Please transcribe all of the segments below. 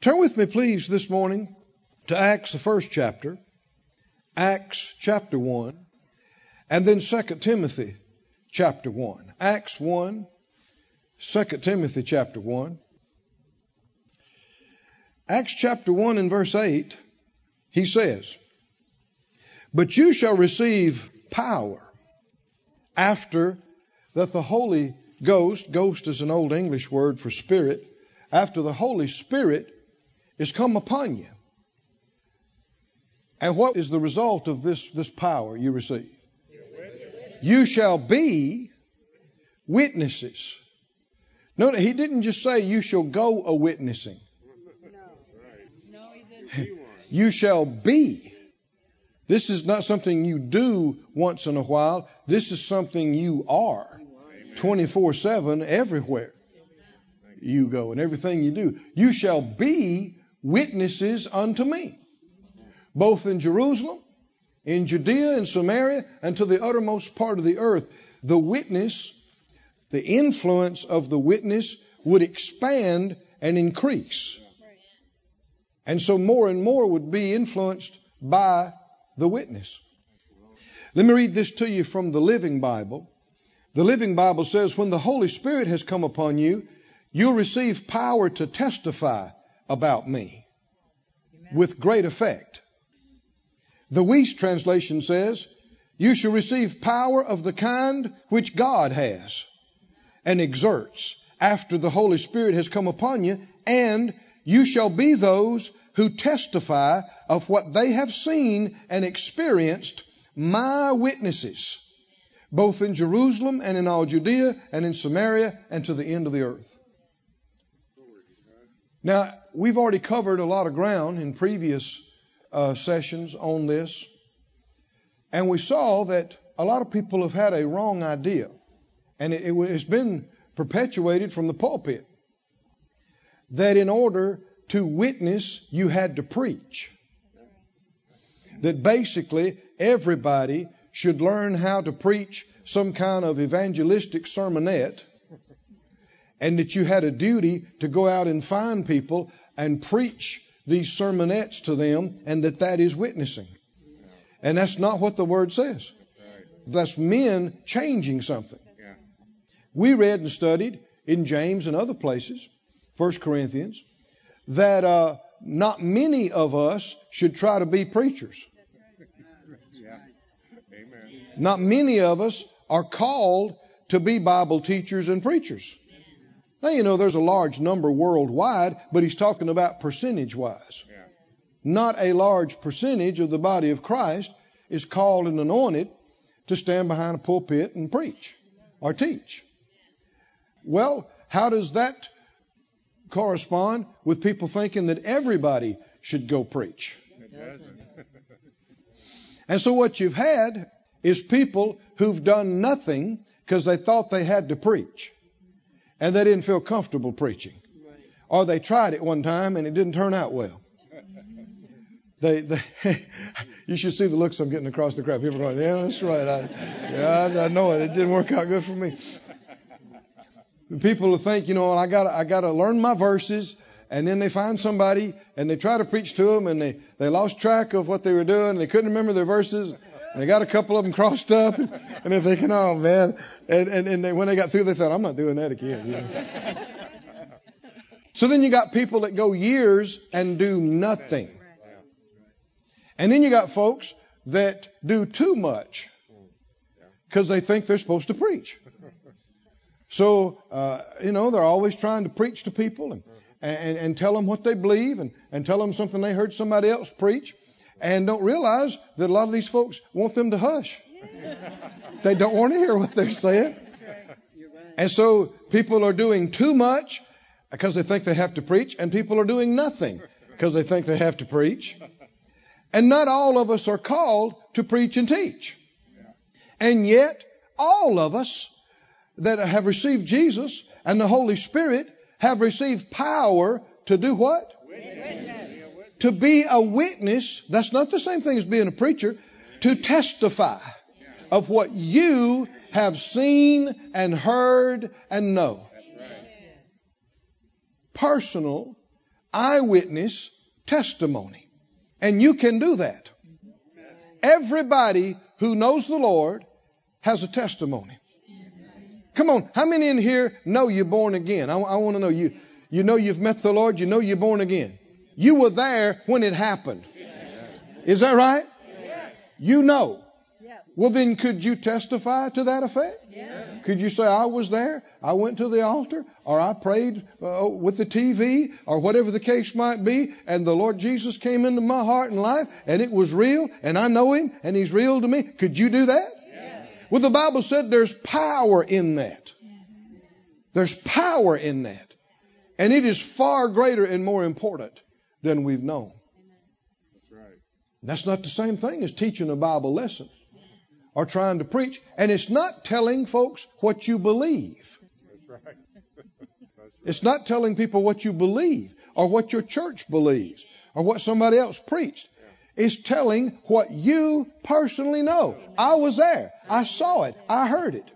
Turn with me, please, this morning to Acts, the first chapter, Acts chapter 1, and then 2 Timothy chapter 1. Acts 1, 2 Timothy chapter 1. Acts chapter 1 and verse 8, he says, But you shall receive power after that the Holy Ghost, ghost is an old English word for spirit, after the Holy Spirit is come upon you. And what is the result of this, this power you receive? You shall be witnesses. No, he didn't just say you shall go a witnessing. No. No, he didn't. You shall be. This is not something you do once in a while. This is something you are 24 7 everywhere you go and everything you do. You shall be witnesses unto me, both in Jerusalem, in Judea and Samaria, and to the uttermost part of the earth. The witness, the influence of the witness would expand and increase. And so more and more would be influenced by the witness. Let me read this to you from the Living Bible. The Living Bible says, When the Holy Spirit has come upon you, you'll receive power to testify about me with great effect. The Wuest translation says, You shall receive power of the kind which God has and exerts after the Holy Spirit has come upon you, and you shall be those who testify of what they have seen and experienced, my witnesses, both in Jerusalem and in all Judea and in Samaria and to the end of the earth. Now, we've already covered a lot of ground in previous uh, sessions on this, and we saw that a lot of people have had a wrong idea, and it, it has been perpetuated from the pulpit that in order to witness, you had to preach. That basically everybody should learn how to preach some kind of evangelistic sermonette, and that you had a duty to go out and find people and preach these sermonettes to them, and that that is witnessing. And that's not what the word says. That's men changing something. We read and studied in James and other places, 1 Corinthians, that uh, not many of us should try to be preachers. Not many of us are called to be Bible teachers and preachers. Now, you know, there's a large number worldwide, but he's talking about percentage wise. Not a large percentage of the body of Christ is called and anointed to stand behind a pulpit and preach or teach. Well, how does that correspond with people thinking that everybody should go preach. and so what you've had is people who've done nothing because they thought they had to preach and they didn't feel comfortable preaching. Or they tried it one time and it didn't turn out well. They, they you should see the looks I'm getting across the crowd. People are going, yeah, that's right. I, yeah, I, I know it. It didn't work out good for me. People will think, you know, I got I got to learn my verses, and then they find somebody and they try to preach to them, and they they lost track of what they were doing. They couldn't remember their verses, and they got a couple of them crossed up, and, they're thinking, oh man, and and, and they, when they got through, they thought, I'm not doing that again. You know? so then you got people that go years and do nothing, and then you got folks that do too much because they think they're supposed to preach. So, uh, you know, they're always trying to preach to people and, and, and tell them what they believe and, and tell them something they heard somebody else preach and don't realize that a lot of these folks want them to hush. they don't want to hear what they're saying. And so people are doing too much because they think they have to preach, and people are doing nothing because they think they have to preach. And not all of us are called to preach and teach. And yet, all of us that have received Jesus and the Holy Spirit have received power to do what? Witness. To be a witness. That's not the same thing as being a preacher. To testify of what you have seen and heard and know. Personal, eyewitness testimony. And you can do that. Everybody who knows the Lord has a testimony. Come on, how many in here know you're born again? I, I want to know you. You know you've met the Lord. You know you're born again. You were there when it happened. Is that right? You know. Well, then could you testify to that effect? Could you say, I was there, I went to the altar, or I prayed uh, with the TV, or whatever the case might be, and the Lord Jesus came into my heart and life, and it was real, and I know Him, and He's real to me? Could you do that? Well, the Bible said there's power in that. There's power in that. And it is far greater and more important than we've known. That's right. That's not the same thing as teaching a Bible lesson or trying to preach. And it's not telling folks what you believe. That's right. It's not telling people what you believe or what your church believes or what somebody else preached. It's telling what you personally know. I was there. I saw it. I heard it.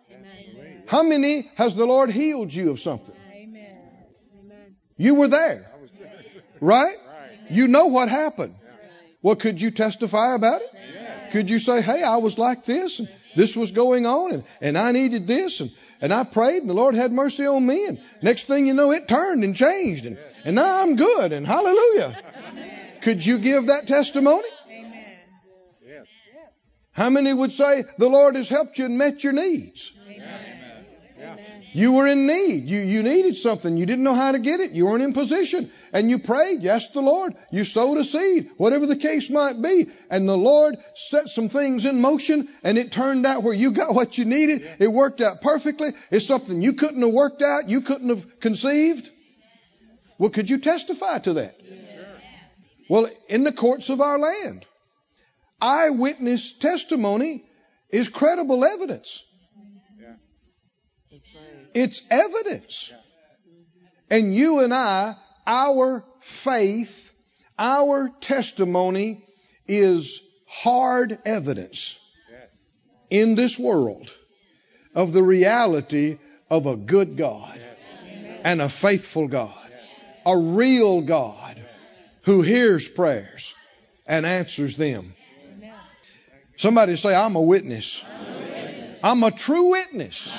How many has the Lord healed you of something? You were there. Right? You know what happened. Well, could you testify about it? Could you say, hey, I was like this and this was going on and, and I needed this and, and I prayed and the Lord had mercy on me and next thing you know it turned and changed and, and now I'm good and hallelujah. Could you give that testimony? How many would say the Lord has helped you and met your needs? You were in need. You, you needed something. You didn't know how to get it. You weren't in position. And you prayed. You asked the Lord. You sowed a seed, whatever the case might be. And the Lord set some things in motion and it turned out where you got what you needed. It worked out perfectly. It's something you couldn't have worked out. You couldn't have conceived. Well, could you testify to that? Well, in the courts of our land, eyewitness testimony is credible evidence. It's evidence. And you and I, our faith, our testimony is hard evidence in this world of the reality of a good God and a faithful God, a real God who hears prayers and answers them. Somebody say, I'm a witness. I'm a true witness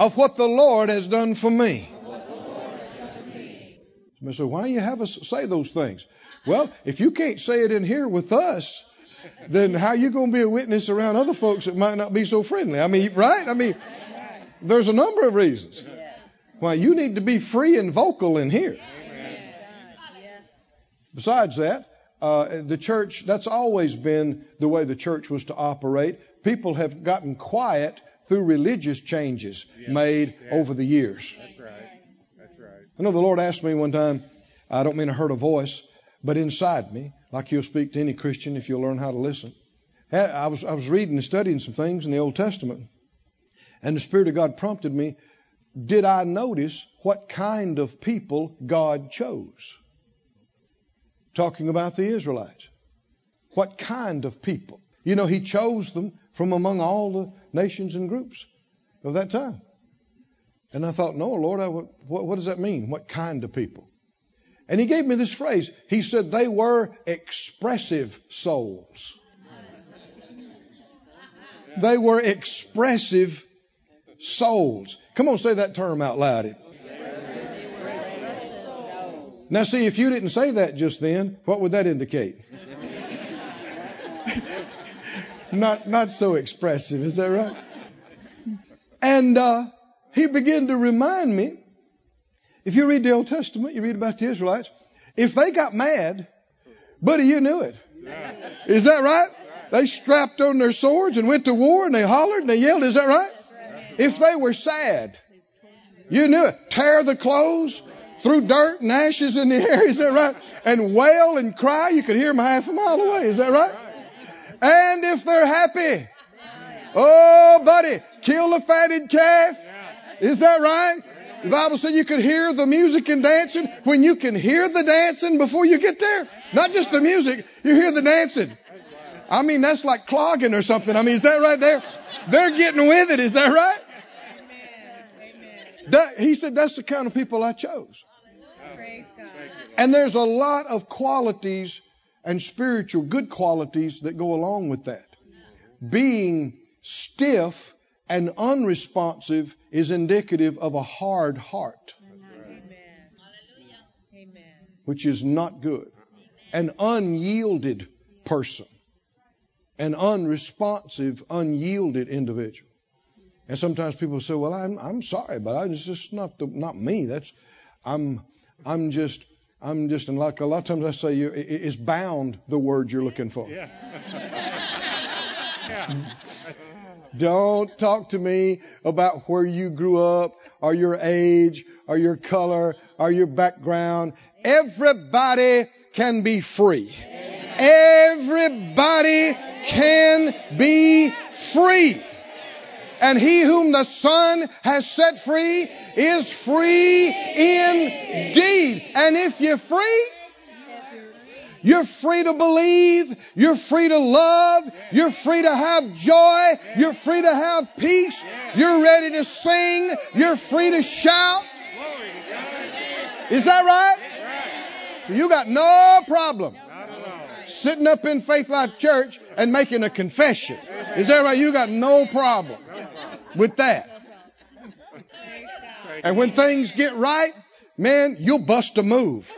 of what the Lord has done for me. Somebody say, why do you have us say those things? Well, if you can't say it in here with us, then how you going to be a witness around other folks that might not be so friendly? I mean, right? I mean, there's a number of reasons why you need to be free and vocal in here. Besides that, uh, the church, that's always been the way the church was to operate. People have gotten quiet through religious changes made over the years. That's right. That's right. I know the Lord asked me one time, I don't mean I heard a voice, but inside me, like He'll speak to any Christian if you'll learn how to listen. I was, I was reading and studying some things in the Old Testament, and the Spirit of God prompted me, did I notice what kind of people God chose? talking about the Israelites. What kind of people? You know, he chose them from among all the nations and groups of that time. And I thought, no, Lord, I, what, what does that mean? What kind of people? And he gave me this phrase. He said they were expressive souls. They were expressive souls. Come on, say that term out loud. Now, see, if you didn't say that just then, what would that indicate? Not, not so expressive, is that right? And uh, he began to remind me if you read the Old Testament, you read about the Israelites, if they got mad, buddy, you knew it. Is that right? They strapped on their swords and went to war and they hollered and they yelled. Is that right? If they were sad, you knew it. Tear the clothes, threw dirt and ashes in the air. Is that right? And wail and cry. You could hear them half a mile away. Is that right? And if they're happy, oh, buddy, kill the fatted calf. Is that right? The Bible said you could hear the music and dancing when you can hear the dancing before you get there. Not just the music, you hear the dancing. I mean, that's like clogging or something. I mean, is that right there? They're getting with it. Is that right? That, he said, that's the kind of people I chose. And there's a lot of qualities and spiritual good qualities that go along with that. Being stiff and unresponsive is indicative of a hard heart, which is not good. An unyielded person, an unresponsive, unyielded individual. And sometimes people say, "Well, I'm I'm sorry, but I, it's just not the, not me. That's I'm I'm just I'm just and like a lot of times I say, you is bound the word you're looking for. Yeah. Don't talk to me about where you grew up or your age or your color or your background. Everybody can be free. Everybody can be free. And he whom the Son has set free is free indeed. And if you're free, you're free to believe. You're free to love. You're free to have joy. You're free to have peace. You're ready to sing. You're free to shout. Is that right? So you got no problem sitting up in Faith Life Church and making a confession. Is that right? You got no problem with that. And when things get right, man, you'll bust a move.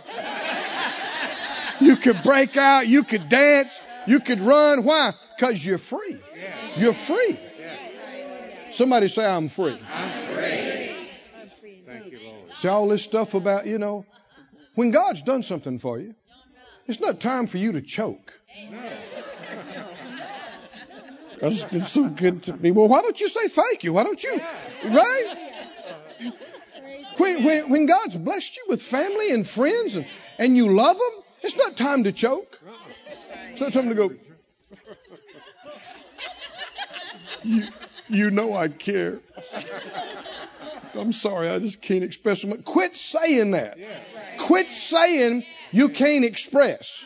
You could break out, you could dance, you could run. Why? Because you're free. You're free. Somebody say, I'm free. I'm free. Thank you, Lord. See all this stuff about, you know, when God's done something for you, it's not time for you to choke. Because it's so good to me. Well, why don't you say thank you? Why don't you? Right? When, when, when God's blessed you with family and friends and, and you love them, it's not time to choke. It's not time to go. You, you know I care. I'm sorry, I just can't express them. Quit saying that. Quit saying you can't express.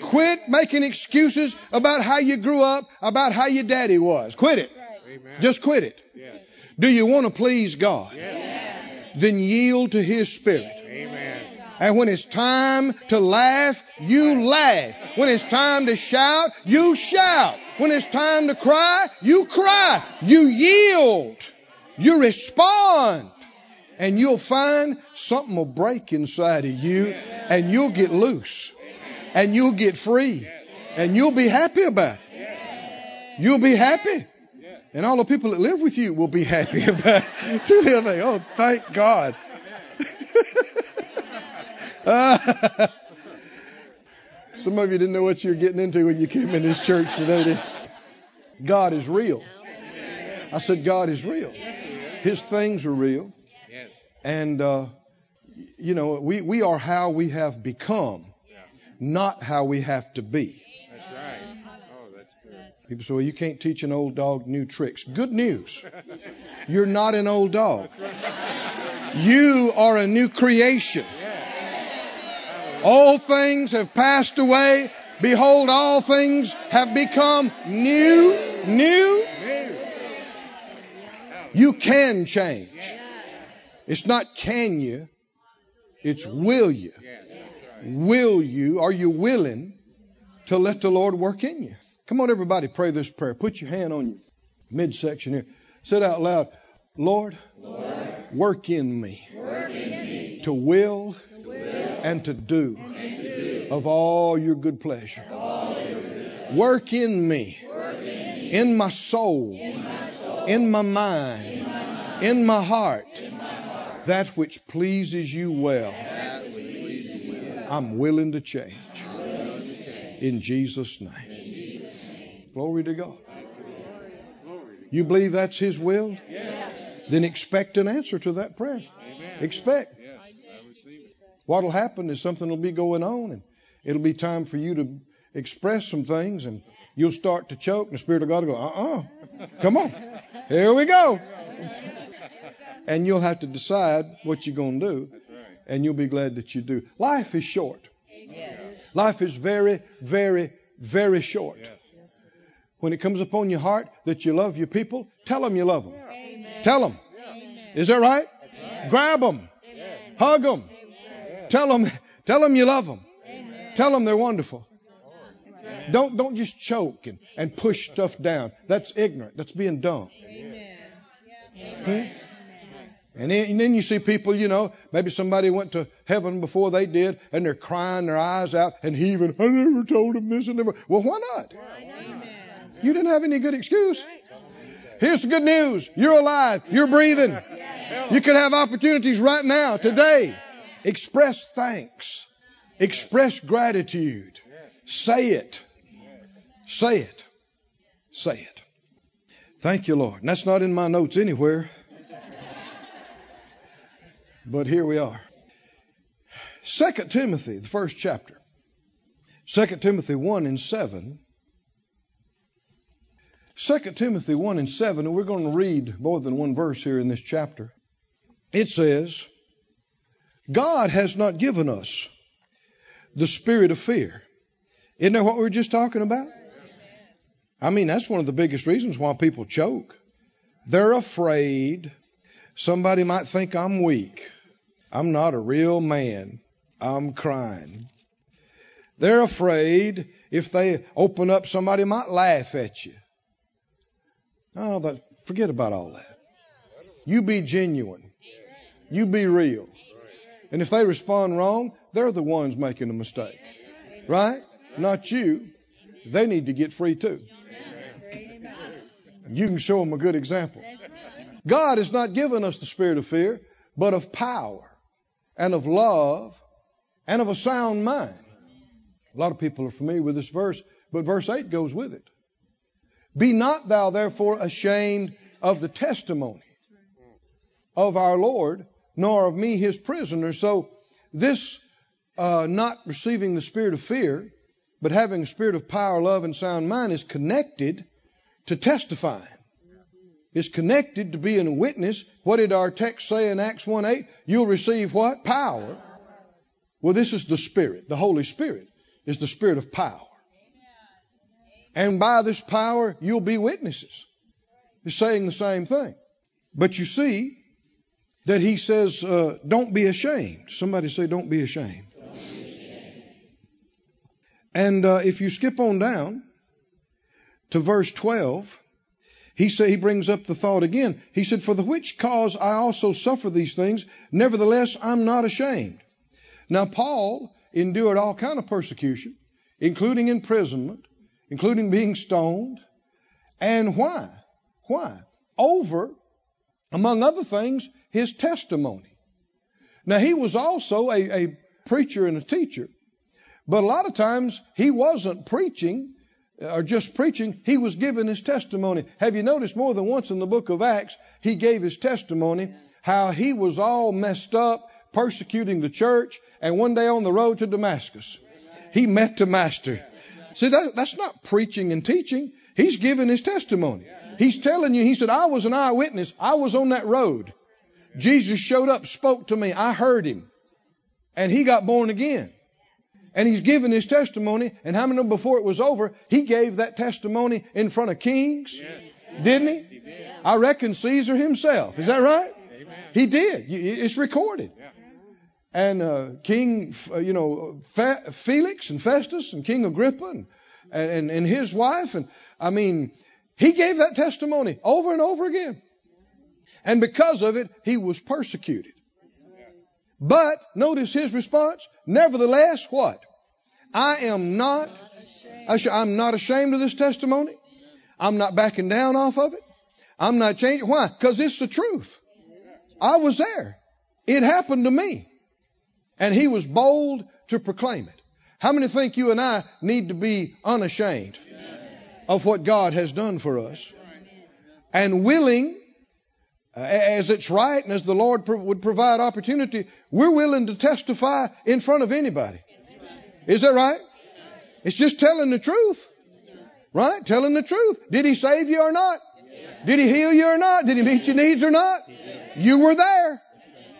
Quit making excuses about how you grew up, about how your daddy was. Quit it. Amen. Just quit it. Yes. Do you want to please God? Yes. Then yield to His Spirit. Amen. And when it's time to laugh, you laugh. When it's time to shout, you shout. When it's time to cry, you cry. You yield. You respond. And you'll find something will break inside of you and you'll get loose and you'll get free and you'll be happy about it. You'll be happy. And all the people that live with you will be happy about it. too. They'll think, oh, thank God. Uh, some of you didn't know what you were getting into when you came in this church today. God is real. I said, God is real. His things are real. And, uh, you know, we, we are how we have become, not how we have to be. That's right. Oh, that's good. People say, well, you can't teach an old dog new tricks. Good news. You're not an old dog. You are a new creation. All things have passed away. Behold, all things have become new, new. You can change. It's not can you, it's will you. Will you? Are you willing to let the Lord work in you? Come on, everybody, pray this prayer. Put your hand on your midsection here. Say it out loud. Lord, work in me, to will, and to do, of all your good pleasure. Work in me, in my soul, in my mind, in my heart, that which pleases you well. I'm willing to change. In Jesus' name. Glory to God. You believe that's His will? Then expect an answer to that prayer. Expect. It. What'll happen is something will be going on, and it'll be time for you to express some things, and you'll start to choke, and the Spirit of God will go, uh-uh, come on, here we go. And you'll have to decide what you're going to do. And you'll be glad that you do. Life is short. Life is very, very, very short. Yes. When it comes upon your heart that you love your people, tell them you love them. Tell them. Is that right? Grab them. Hug them. Tell them, tell them you love them. Tell them they're wonderful. Don't don't just choke and, and push stuff down. That's ignorant. That's being dumb. Hmm? And then, and then you see people, you know, maybe somebody went to heaven before they did, and they're crying their eyes out and heaving. I never told them this and never. Well, why not? You didn't have any good excuse. Here's the good news: you're alive. You're breathing. You could have opportunities right now, today. Express thanks. Express gratitude. Say it. Say it. Say it. Thank you, Lord. And that's not in my notes anywhere. But here we are. Second Timothy, the first chapter. Second Timothy 1 and 7. 2 Timothy 1 and 7, and we're going to read more than one verse here in this chapter. It says, God has not given us the spirit of fear. Isn't that what we were just talking about? I mean, that's one of the biggest reasons why people choke. They're afraid somebody might think I'm weak. I'm not a real man. I'm crying. They're afraid if they open up, somebody might laugh at you. Oh, that, forget about all that. You be genuine. You be real. And if they respond wrong, they're the ones making the mistake. Right? Not you. They need to get free too. You can show them a good example. God has not given us the spirit of fear, but of power and of love and of a sound mind. A lot of people are familiar with this verse, but verse 8 goes with it. Be not thou therefore ashamed of the testimony of our Lord, nor of me his prisoner. So, this uh, not receiving the spirit of fear, but having a spirit of power, love, and sound mind is connected to testifying. It's connected to being a witness. What did our text say in Acts 1 8? You'll receive what? Power. Well, this is the Spirit. The Holy Spirit is the Spirit of power. And by this power, you'll be witnesses. He's saying the same thing. But you see that he says, uh, don't be ashamed. Somebody say, don't be ashamed. Don't be ashamed. And uh, if you skip on down to verse 12, he say, he brings up the thought again. He said, For the which cause I also suffer these things, nevertheless I'm not ashamed. Now Paul endured all kind of persecution, including imprisonment, including being stoned. And why? Why? Over, among other things, his testimony. Now he was also a, a preacher and a teacher, but a lot of times he wasn't preaching Uh, or just preaching, he was giving his testimony. Have you noticed more than once in the book of Acts, he gave his testimony how he was all messed up, persecuting the church, and one day on the road to Damascus, he met the master. See, that, that's not preaching and teaching. He's giving his testimony. He's telling you, he said, I was an eyewitness. I was on that road. Jesus showed up, spoke to me. I heard him. And he got born again. And he's given his testimony. And how many before it was over, he gave that testimony in front of kings? Yes. Didn't he? he did. I reckon Caesar himself. Is that right? Amen. He did. It's recorded. Yeah. And uh, King, uh, you know, Felix and Festus and King Agrippa and, and, and his wife. And I mean, he gave that testimony over and over again. And because of it, he was persecuted. But notice his response. Nevertheless, what? I am not. I'm not ashamed of this testimony. I'm not backing down off of it. I'm not changing. Why? Because it's the truth. I was there. It happened to me. And he was bold to proclaim it. How many think you and I need to be unashamed of what God has done for us and willing Uh, as it's right and as the Lord would provide opportunity, we're willing to testify in front of anybody. Is that right? It's just telling the truth. Right? Telling the truth. Did he save you or not? Did he heal you or not? Did he meet your needs or not? You were there.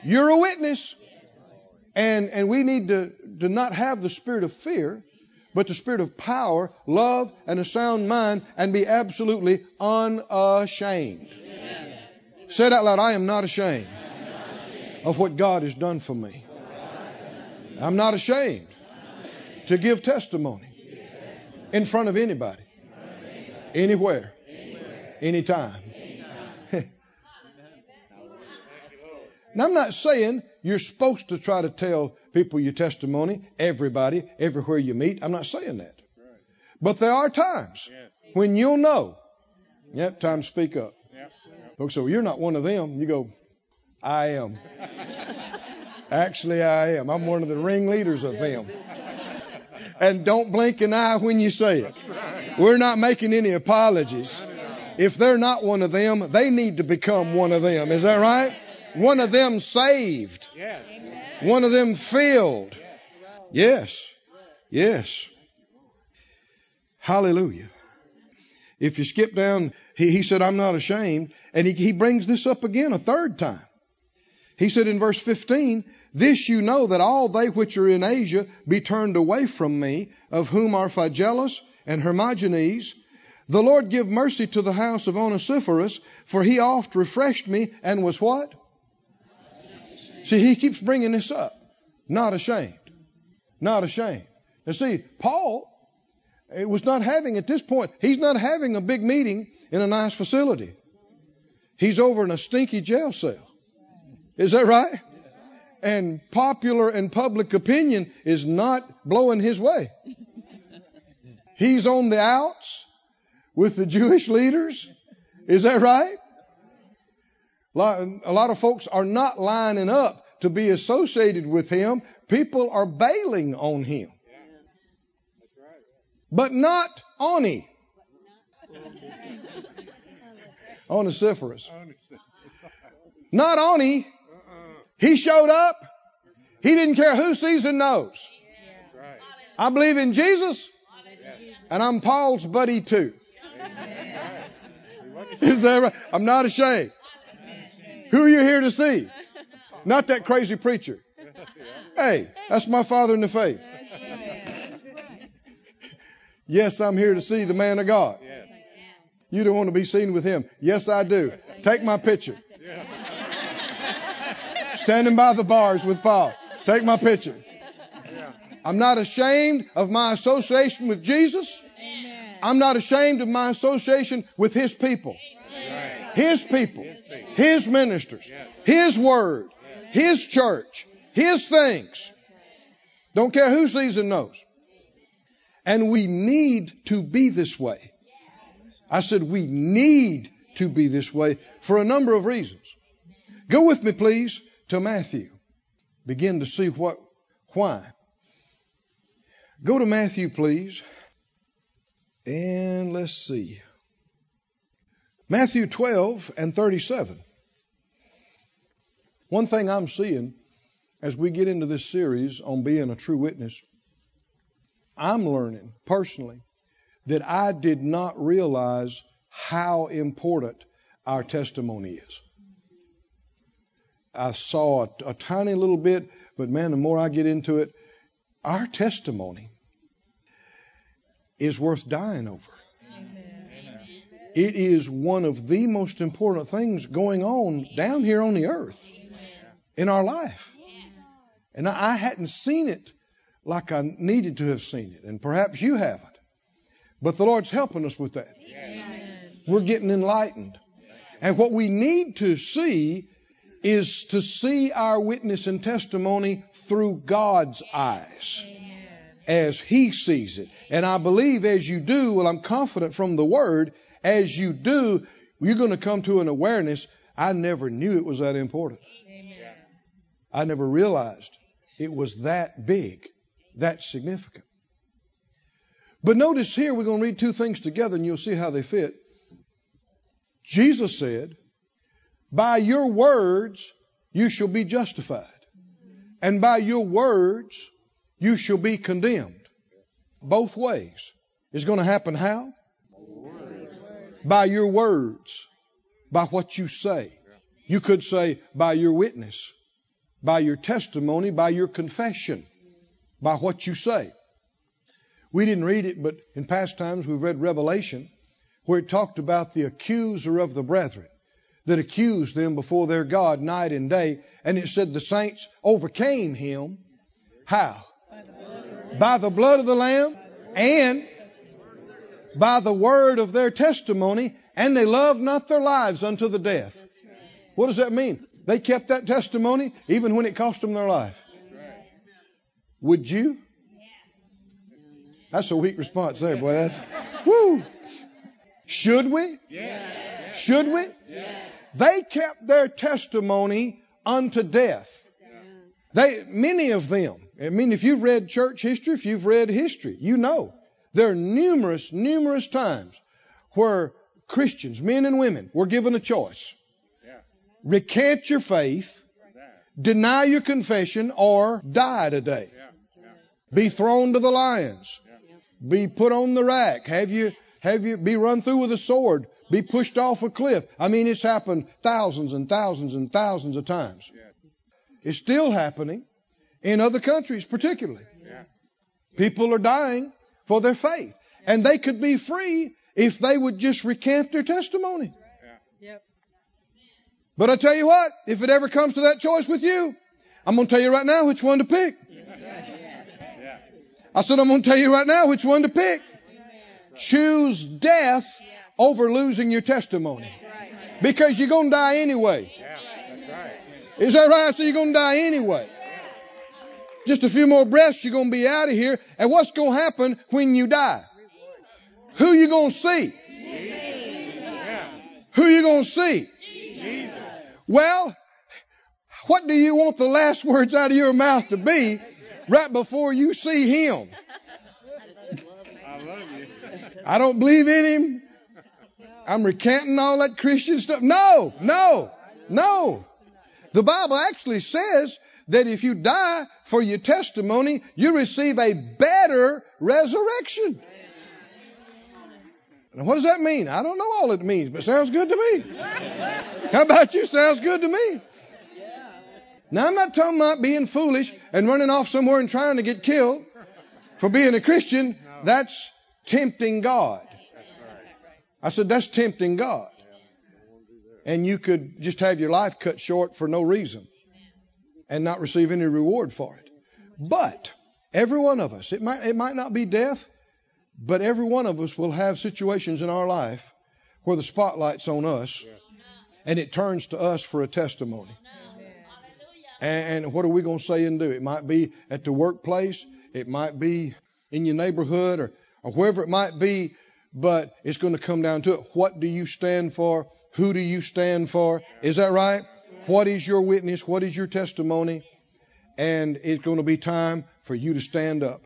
You're a witness. And, and we need to, to not have the spirit of fear, but the spirit of power, love, and a sound mind, and be absolutely unashamed. Say it out loud. I am not ashamed of what God has done for me. I'm not ashamed to give testimony in front of anybody, anywhere, anytime. Now, I'm not saying you're supposed to try to tell people your testimony, everybody, everywhere you meet. I'm not saying that. But there are times when you'll know. Yep, time to speak up. Folks well, you're not one of them. You go, I am. Actually, I am. I'm one of the ringleaders of them. And don't blink an eye when you say it. We're not making any apologies. If they're not one of them, they need to become one of them. Is that right? One of them saved. One of them filled. Yes. Yes. Hallelujah. If you skip down, he, he said, I'm not ashamed. And he, he brings this up again a third time. He said in verse 15, This you know that all they which are in Asia be turned away from me, of whom are Phygellus and Hermogenes. The Lord give mercy to the house of Onesiphorus, for he oft refreshed me and was what? See, he keeps bringing this up. Not ashamed. Not ashamed. Now, see, Paul it was not having at this point, he's not having a big meeting in a nice facility. He's over in a stinky jail cell. Is that right? And popular and public opinion is not blowing his way. He's on the outs with the Jewish leaders. Is that right? A lot of folks are not lining up to be associated with him. People are bailing on him. But not Oni. Onesiphorus. Not Oni. He showed up. He didn't care who sees and knows. I believe in Jesus, and I'm Paul's buddy too. Is that right? I'm not ashamed. Who are you here to see? Not that crazy preacher. Hey, that's my father in the faith. Yes, I'm here to see the man of God. You don't want to be seen with him. Yes, I do. Take my picture. Standing by the bars with Paul. Take my picture. I'm not ashamed of my association with Jesus. I'm not ashamed of my association with his people. His people. His ministers. His word. His church. His things. Don't care who sees and knows. And we need to be this way. I said we need to be this way for a number of reasons. Go with me, please, to Matthew. Begin to see what, why. Go to Matthew, please. And let's see. Matthew 12 and 37. One thing I'm seeing as we get into this series on being a true witness I'm learning personally that I did not realize how important our testimony is. I saw a, a, tiny little bit, but man, the more I get into it, our testimony is worth dying over. Amen. It is one of the most important things going on down here on the earth in our life. And I hadn't seen it like I needed to have seen it, and perhaps you haven't. But the Lord's helping us with that. We're getting enlightened. And what we need to see is to see our witness and testimony through God's eyes as He sees it. And I believe as you do, well, I'm confident from the Word, as you do, you're going to come to an awareness. I never knew it was that important. I never realized it was that big. That's significant. But notice here, we're going to read two things together and you'll see how they fit. Jesus said, By your words you shall be justified, and by your words you shall be condemned. Both ways. It's going to happen how? By your words, by what you say. You could say by your witness, by your testimony, by your confession by what you say. We didn't read it, but in past times we've read Revelation where it talked about the accuser of the brethren that accused them before their God night and day. And it said the saints overcame him. How? By the blood of the Lamb and by the word of their testimony, and they loved not their lives unto the death. What does that mean? They kept that testimony even when it cost them their life. Would you? That's a weak response there, boy. That's woo. Should we? Yes. Should we? Yes. They kept their testimony unto death. They many of them. I mean, if you've read church history, if you've read history, you know there are numerous, numerous times where Christians, men and women, were given a choice: recant your faith, deny your confession, or die today. Yeah. Yeah. Be thrown to the lions. Be put on the rack. Have you have you be run through with a sword. Be pushed off a cliff. I mean, it's happened thousands and thousands and thousands of times. It's still happening in other countries, particularly. People are dying for their faith, and they could be free if they would just recant their testimony. But I tell you what, if it ever comes to that choice with you, I'm going to tell you right now which one to pick. Yeah. I said, I'm going to tell you right now which one to pick. Choose death over losing your testimony. Because you're going to die anyway. Is that right? So you're going to die anyway. Just a few more breaths, you're going to be out of here. And what's going to happen when you die? Who you going to see? Yeah. Who you going to see? Jesus. Well, what do you want the last words out of your mouth to be right before you see him? I love you. I don't believe in him. I'm recanting all that Christian stuff. No, no, no. The Bible actually says that if you die for your testimony, you receive a better resurrection. Now, what does that mean? I don't know all it means, but sounds good to me. How about you? Sounds good to me. Now, I'm not talking about being foolish and running off somewhere and trying to get killed for being a Christian. That's tempting God. I said, that's tempting God. And you could just have your life cut short for no reason and not receive any reward for it. But every one of us, it might, it might not be death, but every one of us will have situations in our life where the spotlight's on us and it turns to us for a testimony. And, and what are we going to say and do? It might be at the workplace, it might be in your neighborhood, or, or wherever it might be, but it's going to come down to it. What do you stand for? Who do you stand for? Is that right? What is your witness? What is your testimony? And it's going to be time for you to stand up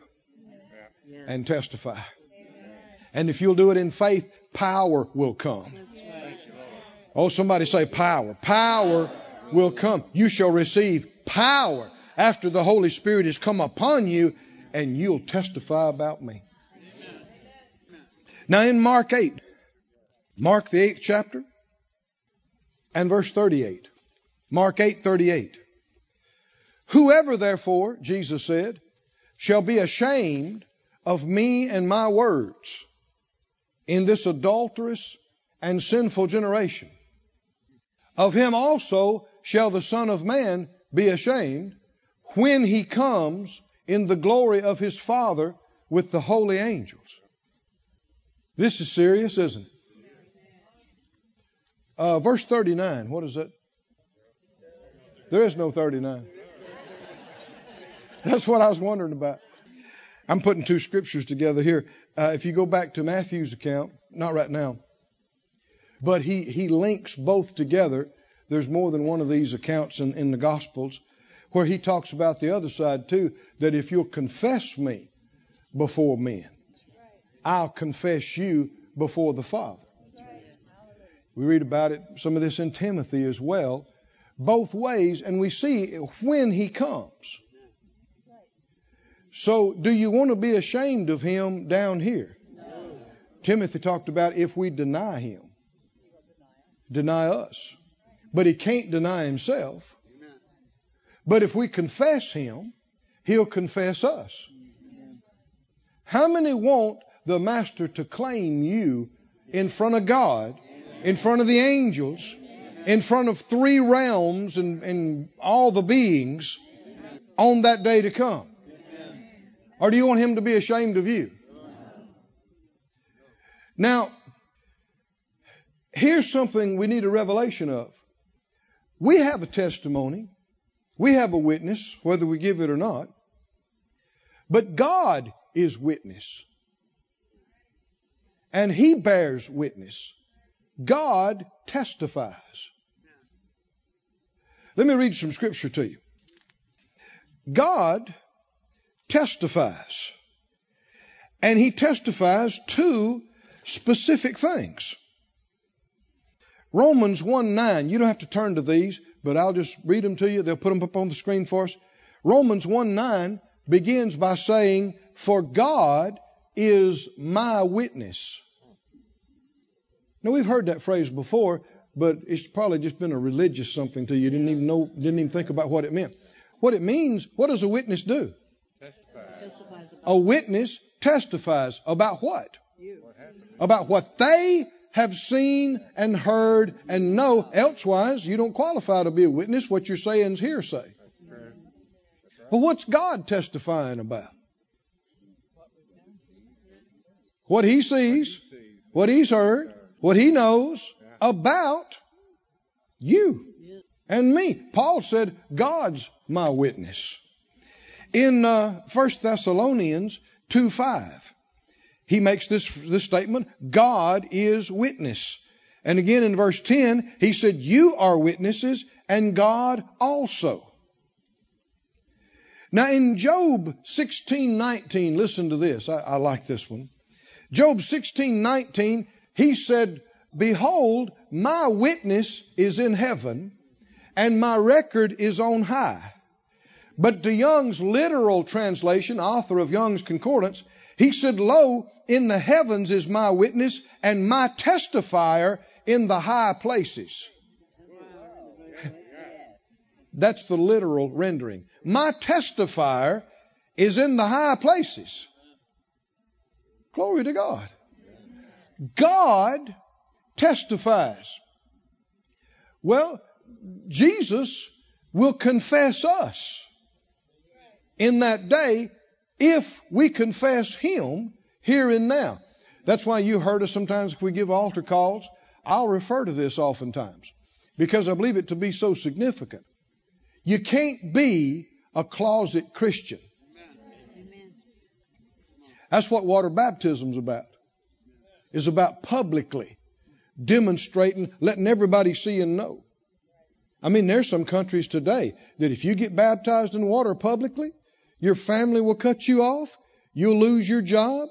and testify. And if you'll do it in faith, power will come. Oh, somebody say power. Power will come. You shall receive power after the Holy Spirit has come upon you, and you'll testify about me. Now, in Mark 8, Mark the eighth chapter and verse 38. Mark 8 38. Whoever, therefore, Jesus said, shall be ashamed of me and my words in this adulterous and sinful generation, of him also shall the Son of Man be ashamed when he comes in the glory of his Father with the holy angels. This is serious, isn't it? Uh, verse 39, what is that? There is no 39. That's what I was wondering about. I'm putting two scriptures together here. Uh, if you go back to Matthew's account, not right now, but he, he links both together. There's more than one of these accounts in, in the Gospels where he talks about the other side too, that if you'll confess me before men, I'll confess you before the Father. We read about it, some of this in Timothy as well, both ways, and we see when he comes. So, do you want to be ashamed of him down here? Timothy talked about if we deny him, deny us. But he can't deny himself. But if we confess him, he'll confess us. How many want the master to claim you in front of God, in front of the angels, in front of three realms and, and all the beings on that day to come? Or do you want him to be ashamed of you? Now, here's something we need a revelation of. We have a testimony. We have a witness, whether we give it or not. But God is witness. And He bears witness. God testifies. Let me read some scripture to you. God testifies. And He testifies to specific things. Romans 1 9, you don't have to turn to these, but I'll just read them to you. They'll put them up on the screen for us. Romans 1 9 begins by saying, For God is my witness. Now we've heard that phrase before, but it's probably just been a religious something to you. You didn't even know, didn't even think about what it meant. What it means, what does a witness do? Testify. A witness testifies about what? About what they have seen and heard and know. Elsewise, you don't qualify to be a witness. What you're saying is hearsay. But what's God testifying about? What he sees, what he's heard, what he knows about you and me. Paul said, God's my witness. In uh, 1 Thessalonians 2 5, he makes this, this statement God is witness. And again in verse 10, he said, You are witnesses, and God also. Now in Job 16 19, listen to this. I, I like this one. Job 16 19, he said, Behold, my witness is in heaven, and my record is on high. But the Young's literal translation, author of Young's Concordance, he said, Lo, in the heavens is my witness, and my testifier in the high places. That's the literal rendering. My testifier is in the high places. Glory to God. God testifies. Well, Jesus will confess us in that day if we confess Him here and now. That's why you heard us sometimes if we give altar calls. I'll refer to this oftentimes because I believe it to be so significant. You can't be a closet Christian. That's what water baptism's about. Is about publicly demonstrating, letting everybody see and know. I mean, there's some countries today that if you get baptized in water publicly, your family will cut you off, you'll lose your job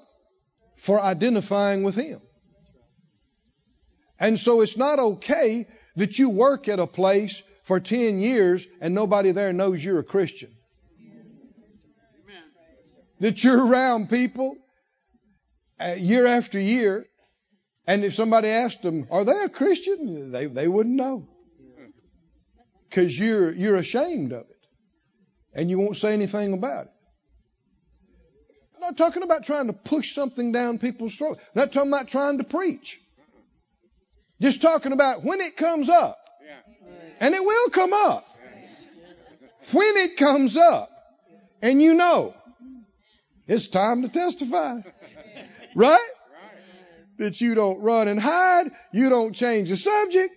for identifying with Him. And so it's not okay that you work at a place for 10 years and nobody there knows you're a Christian. That you're around people uh, year after year, and if somebody asked them, "Are they a Christian?" they they wouldn't know because you're you're ashamed of it, and you won't say anything about it. I'm not talking about trying to push something down people's throats. I'm not talking about trying to preach. Just talking about when it comes up, and it will come up. When it comes up, and you know it's time to testify. Right? That you don't run and hide. You don't change the subject.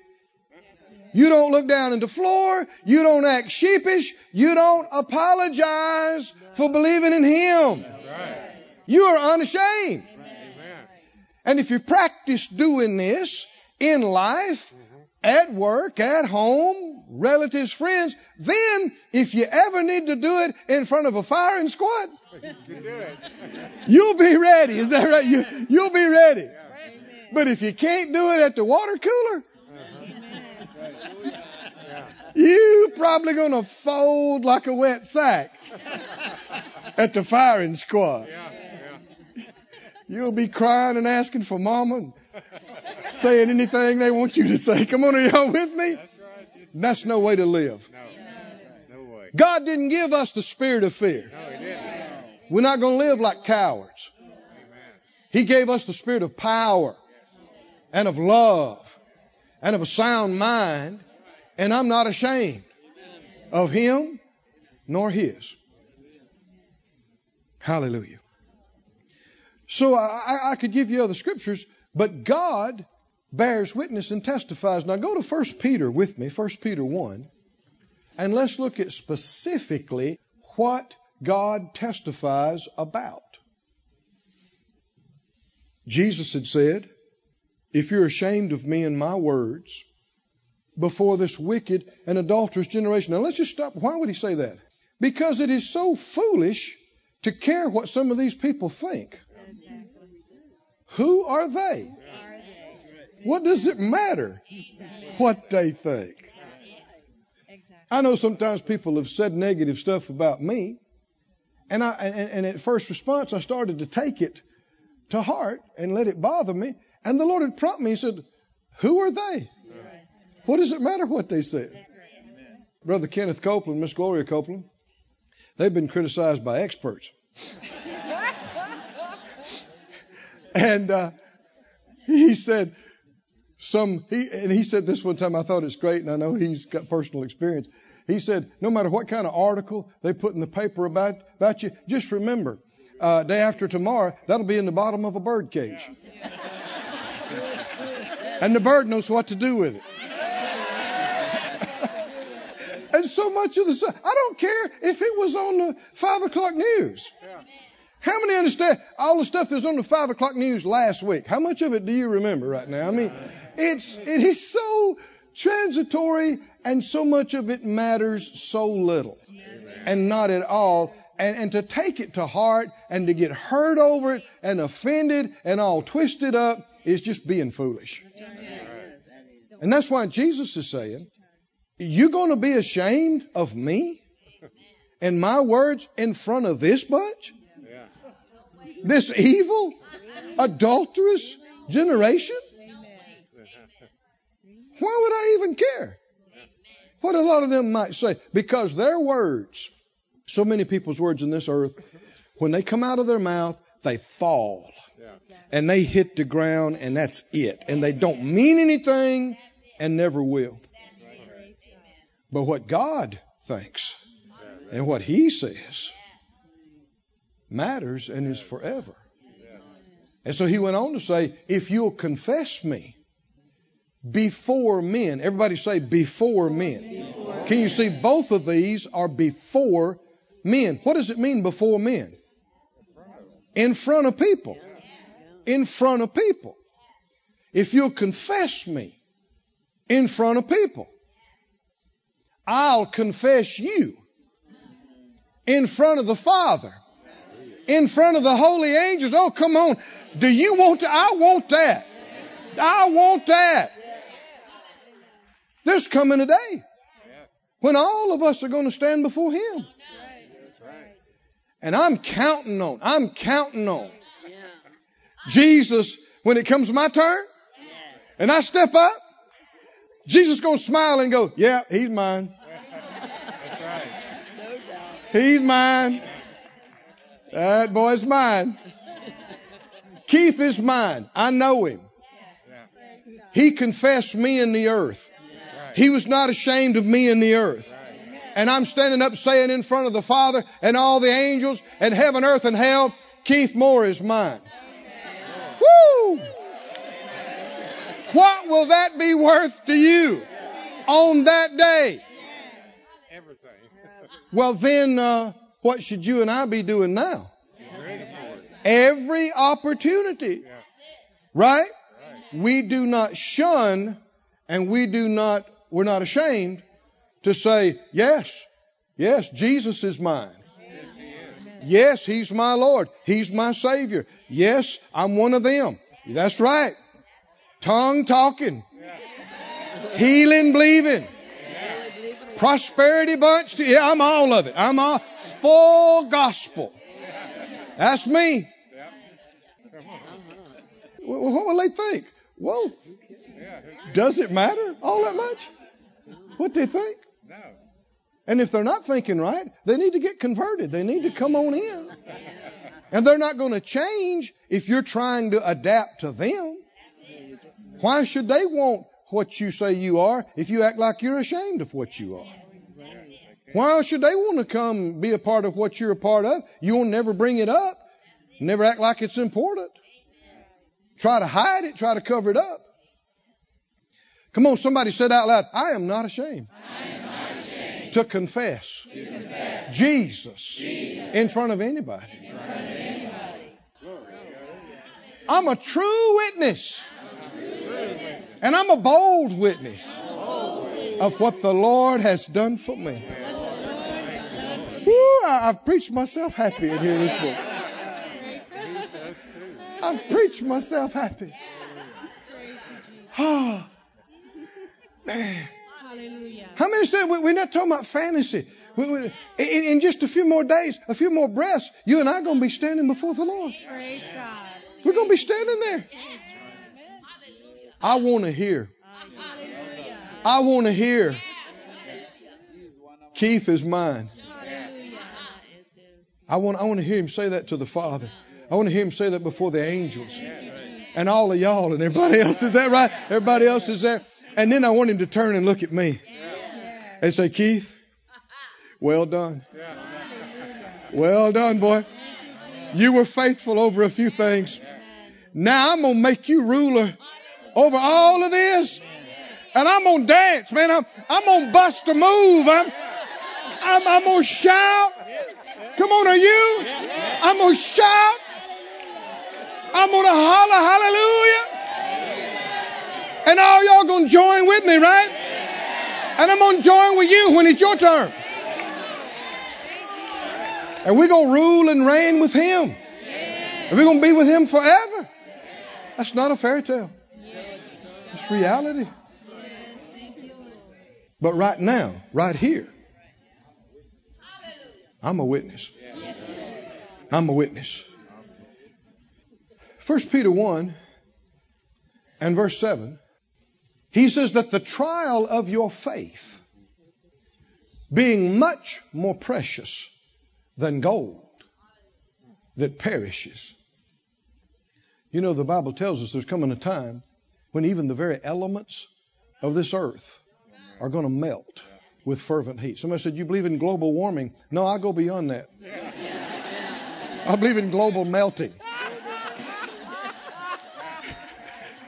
You don't look down at the floor. You don't act sheepish. You don't apologize for believing in Him. You are unashamed. And if you practice doing this in life, mm-hmm. at work, at home, relatives, friends, then if you ever need to do it in front of a firing squad, you'll be ready. Is that right? You, you'll be ready. But if you can't do it at the water cooler, uh-huh. you probably gonna fold like a wet sack at the firing squad. You'll be crying and asking for mama and saying anything they want you to say. Come on, are y'all with me? That's right. That's no way to live. No way. God didn't give us the spirit of fear. No, he didn't. We're not going to live like cowards. Amen. He gave us the spirit of power and of love and of a sound mind. And I'm not ashamed of him nor his. Hallelujah. So I, I could give you other scriptures, but God bears witness and testifies. Now go to 1 Peter with me, 1 Peter 1, and let's look at specifically what God testifies about. Jesus had said, If you're ashamed of me and my words before this wicked and adulterous generation. Now let's just stop. Why would he say that? Because it is so foolish to care what some of these people think. Who are they? What does it matter what they think? I know sometimes people have said negative stuff about me, and I and, and at first response I started to take it to heart and let it bother me, and the Lord had prompted me. He said, "Who are they? What does it matter what they said?" Brother Kenneth Copeland, Miss Gloria Copeland, they've been criticized by experts. and uh, he said, some he and he said this one time I thought it's great and I know he's got personal experience. He said no matter what kind of article they put in the paper about about you, just remember uh, day after tomorrow that'll be in the bottom of a bird cage, and the bird knows what to do with it. And so much of the I don't care if it was on the five o'clock news. How many understand all the stuff that's on the five o'clock news last week? How much of it do you remember right now? I mean, it's it is so transitory, and so much of it matters so little, and not at all. And, and to take it to heart and to get hurt over it and offended and all twisted up is just being foolish. And that's why Jesus is saying, "You going to be ashamed of me and my words in front of this bunch?" this evil, adulterous generation? Why would I even care? What a lot of them might say. Because their words, so many people's words in this earth, when they come out of their mouth, they fall. And they hit the ground, and that's it. And they don't mean anything and never will. But what God thinks and what He says matters and is forever. And so he went on to say, if you'll confess me before men, everybody say before men. Before. Can you see both of these are before men? What does it mean before men? In front of people. In front of people. If you'll confess me in front of people, I'll confess you in front of the Father in front of the holy angels. Oh, come on. Do you want to? I want that. I want that. There's coming a day when all of us are going to stand before Him. And I'm counting on, I'm counting on Jesus when it comes my turn and I step up. Jesus going to smile and go, yeah, he's mine. He's mine. That boy's mine. Keith is mine. I know him. He confessed me in the earth. He was not ashamed of me in the earth. And I'm standing up saying in front of the Father and all the angels and heaven, earth, and hell, Keith Moore is mine. Woo! What will that be worth to you on that day? Well, then, uh, what should you and I be doing now? Every opportunity. Right? We do not shun and we do not, we're not ashamed to say, yes, yes, Jesus is mine. Yes, He's my Lord. He's my Savior. Yes, I'm one of them. That's right. Tongue talking. Healing, believing. Prosperity bunch. Yeah, I'm all of it. I'm all full gospel. That's me. What will they think? Well, does it matter all that much? What they think? No. And if they're not thinking right, they need to get converted. They need to come on in. And they're not going to change if you're trying to adapt to them. Why should they want what you say you are if you act like you're ashamed of what you are? Why should they want to come be a part of what you're a part of? You'll never bring it up. Never act like it's important. Try to hide it, try to cover it up. Come on, somebody said out loud, I am not ashamed, to, confess to confess Jesus, Jesus in front in front of anybody. I'm a true witness. And I'm a bold witness of what the Lord has done for me. Woo, I've preached myself happy in here this morning. I've preached myself happy. Oh, man. How many said we- we're not talking about fantasy? In, just a few more days, a few more breaths, you and I are going to be standing before the Lord. Praise God. We're going to be standing there. I want to hear. I want to hear. Keith is mine. I want, I want to hear him say that to the Father. I want to hear him say that before the angels. And all of y'all and everybody else. Is that right? Everybody else is there. And then I want him to turn and look at me and say, Keith, well done. Well done, boy. You were faithful over a few things. Now I'm going to make you ruler over all of this. And I'm going to dance, man. I'm, I'm going to bust a move. I'm, I'm, I'm going to shout. Come on, are you? I'm going to shout. I'm going to holler, hallelujah. And all y'all going to join with me, right? And I'm going to join with you when it's your turn. And we're going to rule and reign with Him. And we're going to be with Him forever. That's not a fairy tale. It's reality. But right now, right here, I'm a witness. I'm a witness. 1 Peter 1 and verse 7, he says that the trial of your faith, being much more precious than gold that perishes. You know, the Bible tells us there's coming a time when even the very elements of this earth are going to melt with fervent heat. Somebody said, You believe in global warming? No, I go beyond that. I believe in global melting.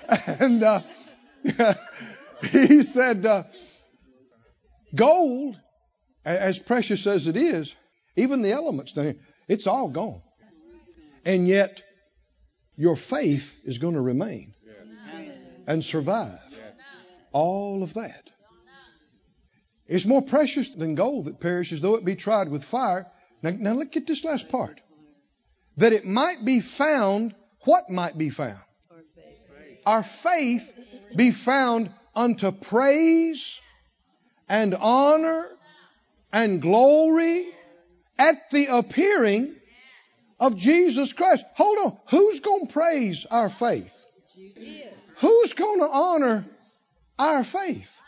and uh, he said, uh, Gold, as precious as it is, even the elements it's all gone. And yet, your faith is going to remain and survive all of that. It's more precious than gold that perishes, though it be tried with fire. Now, now look at this last part. That it might be found, what might be found? Our faith be found unto praise and honor and glory at the appearing of Jesus Christ. Hold on. Who's going to praise our faith? Who's going to honor our faith?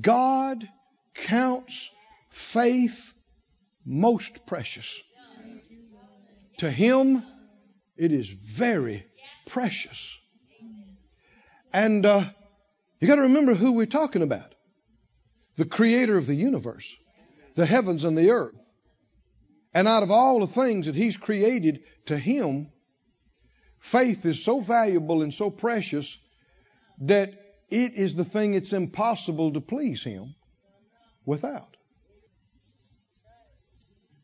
God counts faith most precious. To him, it is very precious. And uh, you got to remember who we're talking about the creator of the universe, the heavens and the earth. And out of all the things that he's created, to him, faith is so valuable and so precious that it is the thing it's impossible to please him without.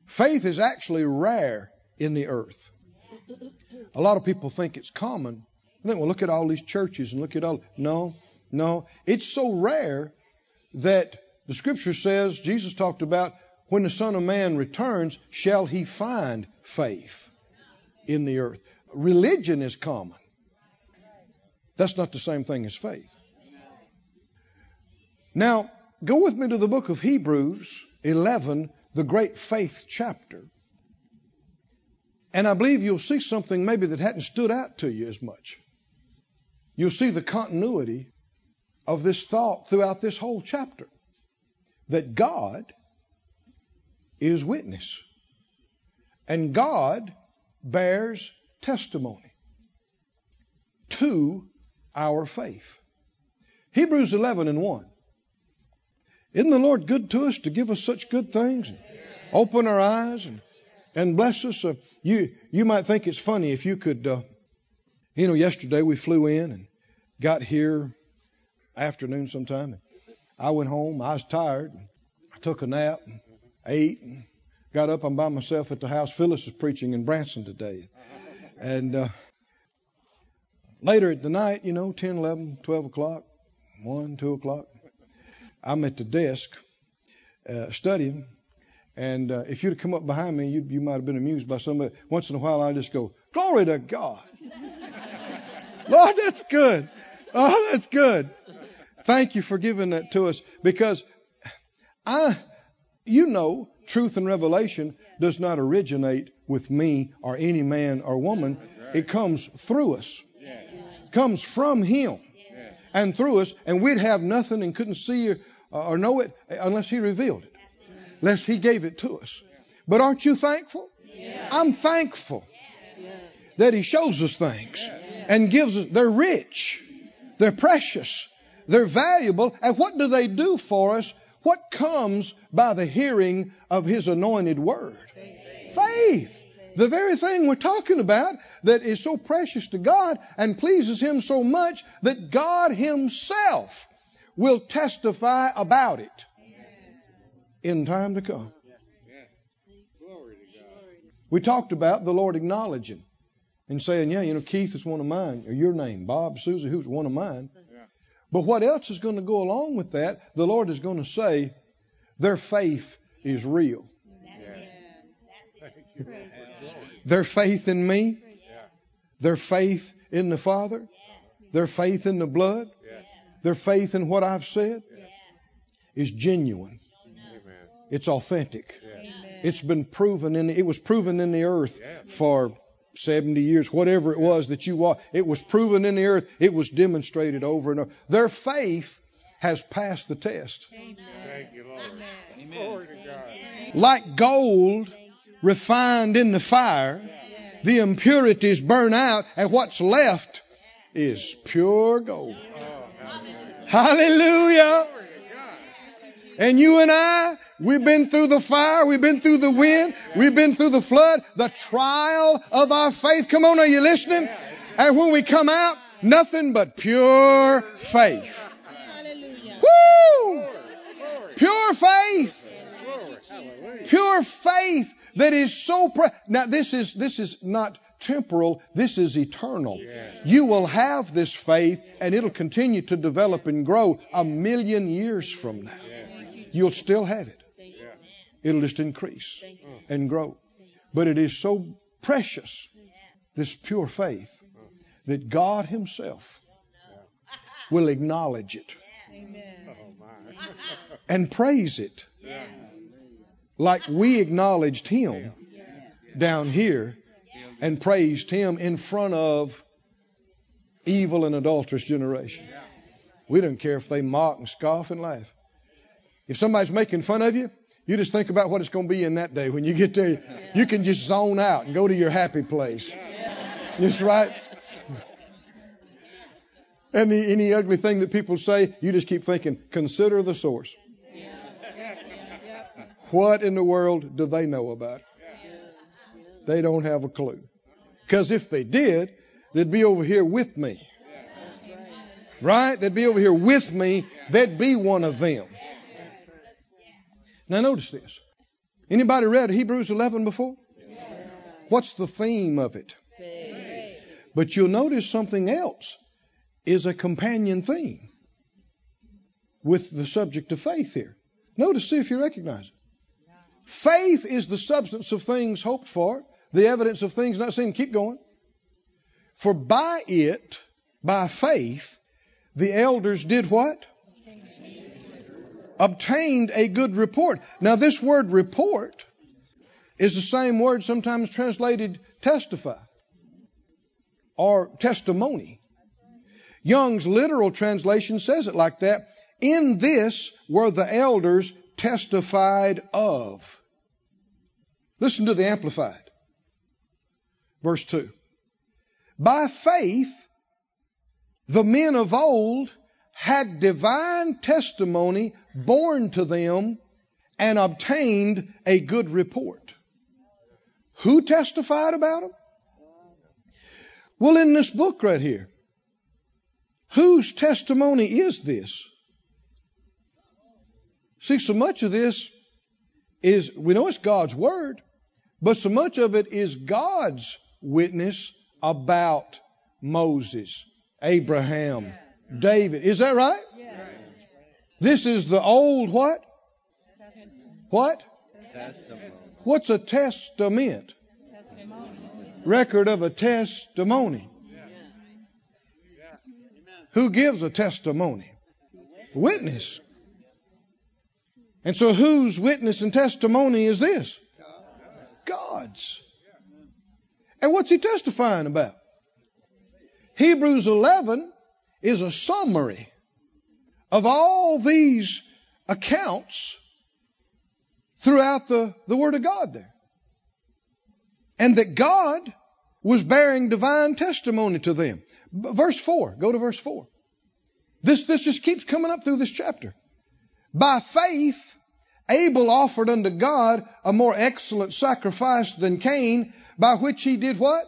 Faith is actually rare in the earth. A lot of people think it's common. I think, well, look at all these churches and look at all. No, no. It's so rare that the scripture says, Jesus talked about, when the Son of Man returns, shall he find faith in the earth. Religion is common. That's not the same thing as faith. Now, go with me to the book of Hebrews 11, the great faith chapter. And I believe you'll see something maybe that hadn't stood out to you as much. You'll see the continuity of this thought throughout this whole chapter that God is witness and God bears testimony to our faith. Hebrews 11 and 1. Isn't the Lord good to us to give us such good things? And open our eyes and, and bless us. Uh, you, you might think it's funny if you could, uh, you know, yesterday we flew in and got here afternoon sometime. And I went home. I was tired. I took a nap, and ate, and got up. I'm by myself at the house. Phyllis is preaching in Branson today. And uh, later at the night, you know, 10, 11, 12 o'clock, 1, 2 o'clock, I'm at the desk uh, studying. And uh, if you'd have come up behind me, you, you might have been amused by somebody. Once in a while, I just go, Glory to God. Lord, that's good. Oh, that's good. Thank you for giving that to us because I, you know, truth and revelation does not originate with me or any man or woman. It comes through us, comes from Him and through us, and we'd have nothing and couldn't see or, or know it unless He revealed it, unless He gave it to us. But aren't you thankful? I'm thankful that He shows us things and gives us. They're rich, they're precious, they're valuable, and what do they do for us? What comes by the hearing of His anointed word? Faith. The very thing we're talking about that is so precious to God and pleases Him so much that God Himself will testify about it in time to come. We talked about the Lord acknowledging and saying, Yeah, you know, Keith is one of mine, or your name, Bob, Susie, who's one of mine. But what else is going to go along with that? The Lord is going to say, Their faith is real. Their faith in me, their faith in the Father, their faith in the blood, their faith in what I've said is genuine. It's authentic. It's been proven in it was proven in the earth for 70 years, whatever it was that you walked. It was proven in the earth. It was demonstrated over and over. Their faith has passed the test. Thank you, Lord. Glory to God. Like gold refined in the fire, the impurities burn out, and what's left is pure gold. Oh, hallelujah. And you and I, we've been through the fire, we've been through the wind, we've been through the flood, the trial of our faith. Come on, are you listening? And when we come out, nothing but pure faith. Hallelujah. Woo! Pure faith. Pure faith that is so pre- now this is this is not temporal this is eternal you will have this faith and it'll continue to develop and grow a million years from now you'll still have it it'll just increase and grow but it is so precious this pure faith that god himself will acknowledge it and praise it like we acknowledged him down here and praised him in front of evil and adulterous generation. We don't care if they mock and scoff and laugh. If somebody's making fun of you, you just think about what it's going to be in that day. When you get there, you can just zone out and go to your happy place. That's right. The, any ugly thing that people say, you just keep thinking, consider the source. What in the world do they know about it? They don't have a clue. Because if they did, they'd be over here with me. Right? They'd be over here with me. They'd be one of them. Now notice this. Anybody read Hebrews 11 before? What's the theme of it? But you'll notice something else is a companion theme with the subject of faith here. Notice, see if you recognize it. Faith is the substance of things hoped for, the evidence of things not seen. Keep going. For by it, by faith, the elders did what? Obtained a good report. Now, this word report is the same word sometimes translated testify or testimony. Young's literal translation says it like that. In this were the elders testified of. Listen to the Amplified. Verse 2. By faith, the men of old had divine testimony borne to them and obtained a good report. Who testified about them? Well, in this book right here, whose testimony is this? See, so much of this is, we know it's God's Word, but so much of it is God's witness about Moses, Abraham, David. Is that right? This is the old what? What? What's a testament? Record of a testimony. Who gives a testimony? Witness. And so whose witness and testimony is this? God's. And what's he testifying about? Hebrews 11 is a summary of all these accounts throughout the, the Word of God there. And that God was bearing divine testimony to them. Verse 4, go to verse 4. This, this just keeps coming up through this chapter. By faith, Abel offered unto God a more excellent sacrifice than Cain, by which he did what?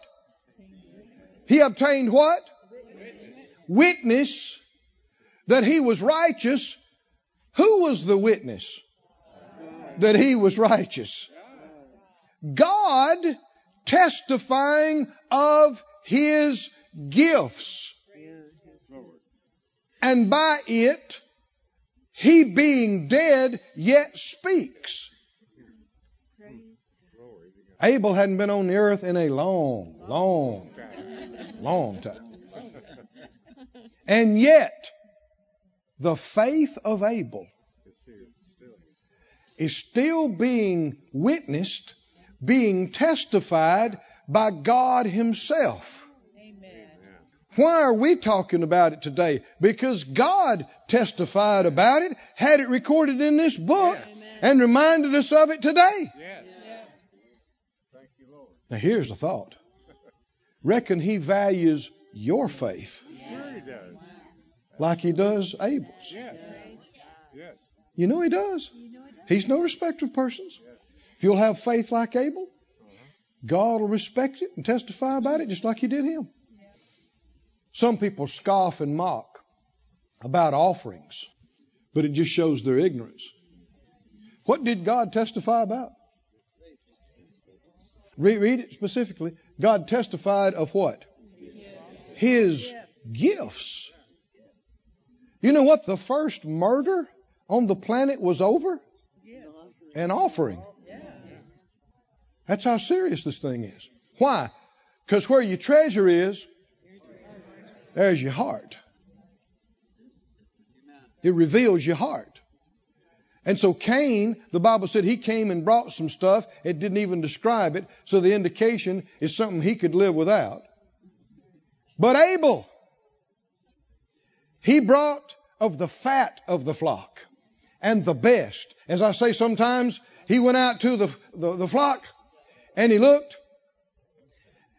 He obtained what? Witness that he was righteous. Who was the witness that he was righteous? God testifying of his gifts. And by it, he being dead yet speaks. Abel hadn't been on the earth in a long, long, long time. And yet, the faith of Abel is still being witnessed, being testified by God Himself. Why are we talking about it today? Because God testified about it, had it recorded in this book, and reminded us of it today. Now, here's a thought. Reckon He values your faith like He does Abel's. You know He does. He's no respecter of persons. If you'll have faith like Abel, mm-hmm. God will respect it and testify about it just like He did him. Some people scoff and mock about offerings, but it just shows their ignorance. What did God testify about? Read, read it specifically. God testified of what? His gifts. You know what? The first murder on the planet was over? An offering. That's how serious this thing is. Why? Because where your treasure is, there's your heart. It reveals your heart. And so Cain, the Bible said he came and brought some stuff. It didn't even describe it. So the indication is something he could live without. But Abel, he brought of the fat of the flock and the best. As I say sometimes, he went out to the, the, the flock and he looked.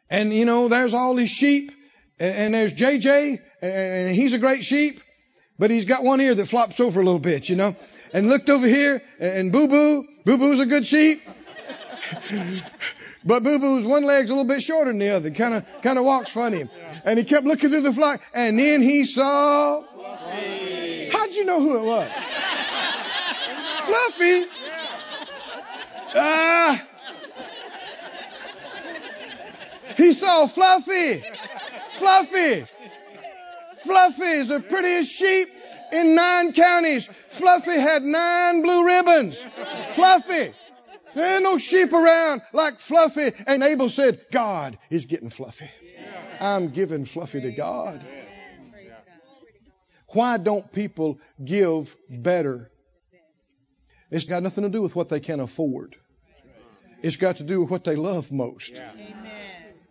And you know, there's all these sheep and, and there's JJ and he's a great sheep, but he's got one ear that flops over a little bit, you know and looked over here and Boo Boo, Boo Boo's a good sheep. but Boo Boo's one leg's a little bit shorter than the other, kind of kind of walks funny. And he kept looking through the flock, and then he saw. Fluffy. How'd you know who it was? Fluffy. Ah. he saw Fluffy. Fluffy. Fluffy is the prettiest sheep in nine counties. Fluffy had nine blue ribbons. Fluffy. There ain't no sheep around like Fluffy. And Abel said, God is getting Fluffy. I'm giving Fluffy to God. Why don't people give better? It's got nothing to do with what they can afford. It's got to do with what they love most.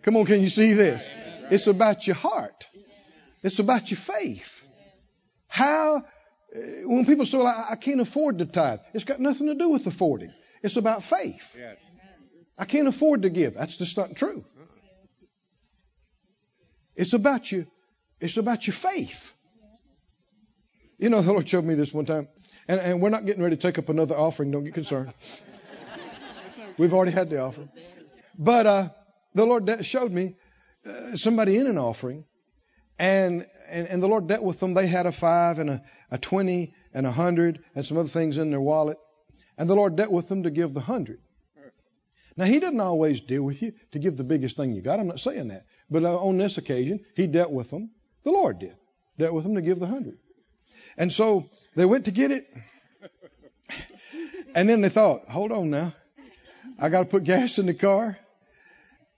Come on, can you see this? It's about your heart. It's about your faith. How, uh, when people say, well, I, I can't afford to tithe, it's got nothing to do with affording. It's about faith. Yes. I can't afford to give. That's just not true. It's about you. It's about your faith. You know, the Lord showed me this one time. And, and we're not getting ready to take up another offering. Don't get concerned. We've already had the offering. But uh, the Lord de- showed me uh, somebody in an offering. And, and, and the Lord dealt with them. They had a five and a, a 20 and a hundred and some other things in their wallet. And the Lord dealt with them to give the hundred. Now, He doesn't always deal with you to give the biggest thing you got. I'm not saying that. But uh, on this occasion, He dealt with them. The Lord did. Dealt with them to give the hundred. And so they went to get it. And then they thought, hold on now. I got to put gas in the car.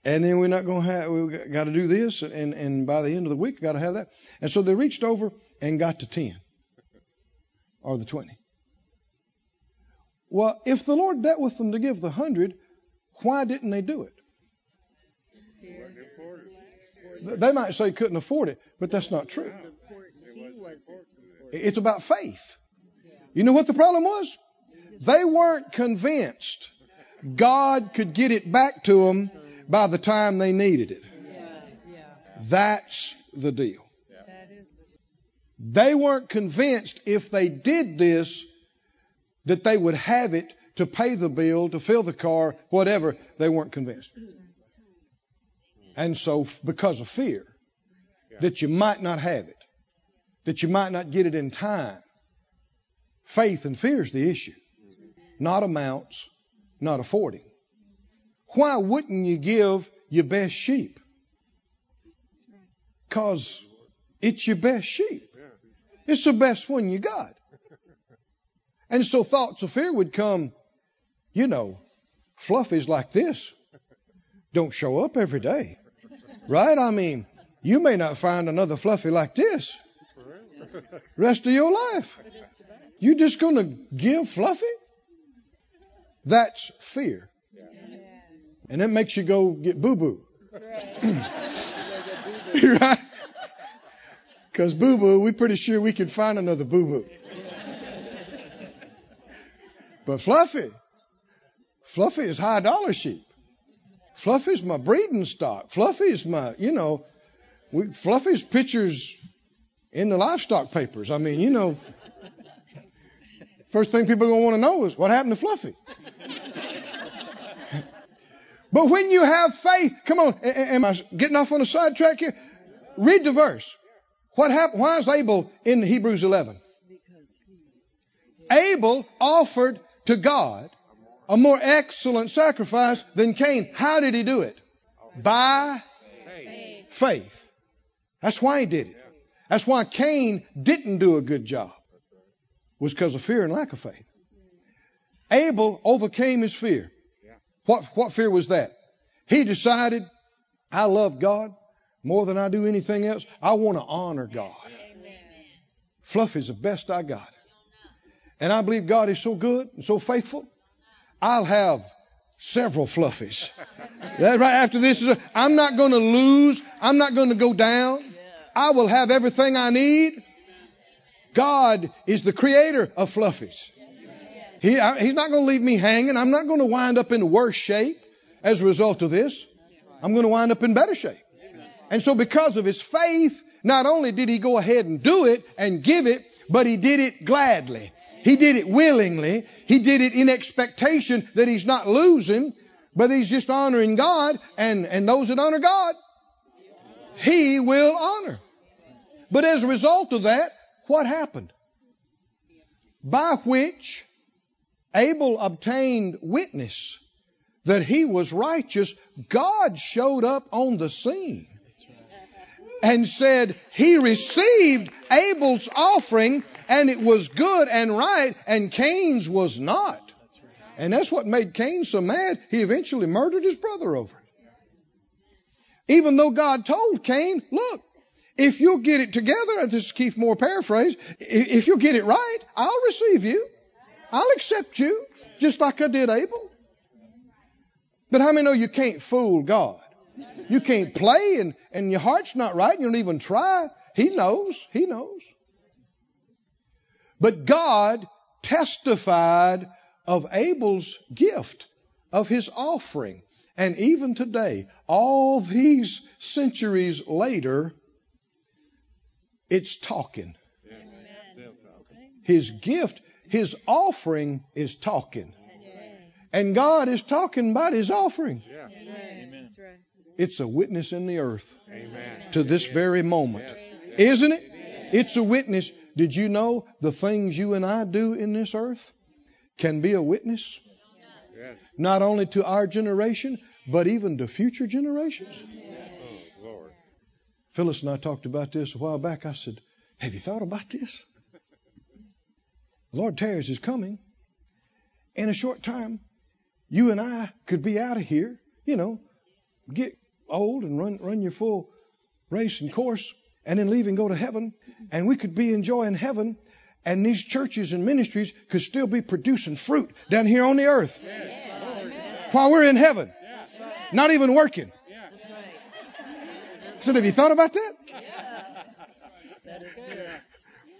And then we're not going to have, we got to do this. And, and by the end of the week, got to have that. And so they reached over and got to 10 or the 20. Well, if the Lord dealt with them to give the 100, why didn't they do it? They might say couldn't afford it, but that's not true. It's about faith. You know what the problem was? They weren't convinced God could get it back to them by the time they needed it. That's the deal. They weren't convinced if they did this that they would have it to pay the bill, to fill the car, whatever. They weren't convinced. And so, because of fear, that you might not have it, that you might not get it in time, faith and fear is the issue, not amounts, not affording. Why wouldn't you give your best sheep? Because it's your best sheep. It's the best one you got. And so thoughts of fear would come, you know, fluffies like this don't show up every day. Right? I mean, you may not find another fluffy like this rest of your life. You're just going to give fluffy? That's fear. And it makes you go get boo boo. right? Because boo boo, we're pretty sure we can find another boo boo. But Fluffy, Fluffy is high dollar sheep. Fluffy's my breeding stock. Fluffy's my, you know, we, Fluffy's pictures in the livestock papers. I mean, you know, first thing people are going to want to know is what happened to Fluffy. but when you have faith, come on, am I getting off on a sidetrack here? Read the verse. What happened? Why is Abel in Hebrews 11? Abel offered to God a more excellent sacrifice than Cain. How did he do it? By faith. That's why he did it. That's why Cain didn't do a good job. Was because of fear and lack of faith. Abel overcame his fear. What, what fear was that? He decided, I love God more than I do anything else. I want to honor God. Fluffy's the best I got. And I believe God is so good and so faithful. I'll have several fluffies. That right after this is, I'm not going to lose. I'm not going to go down. I will have everything I need. God is the creator of fluffies. He, I, he's not going to leave me hanging. I'm not going to wind up in worse shape as a result of this. I'm going to wind up in better shape. And so because of his faith, not only did he go ahead and do it and give it, but he did it gladly. He did it willingly. He did it in expectation that he's not losing, but he's just honoring God. And, and those that honor God, he will honor. But as a result of that, what happened? By which Abel obtained witness that he was righteous, God showed up on the scene and said he received Abel's offering and it was good and right and Cain's was not. And that's what made Cain so mad. He eventually murdered his brother over it. Even though God told Cain, look, if you'll get it together, this is Keith Moore paraphrase, if you'll get it right, I'll receive you. I'll accept you, just like I did Abel. But how many know you can't fool God? You can't play and, and your heart's not right. and You don't even try. He knows. He knows. But God testified of Abel's gift, of his offering. And even today, all these centuries later, it's talking. His gift, His offering is talking. And God is talking about His offering. That's right. It's a witness in the earth Amen. to this very moment. Isn't it? It's a witness. Did you know the things you and I do in this earth can be a witness? Yes. Not only to our generation, but even to future generations. Oh, Lord. Phyllis and I talked about this a while back. I said, Have you thought about this? The Lord tarries is coming. In a short time, you and I could be out of here, you know, get old and run run your full race and course, and then leave and go to heaven. And we could be enjoying heaven, and these churches and ministries could still be producing fruit down here on the earth while we're in heaven, not even working. So have you thought about that?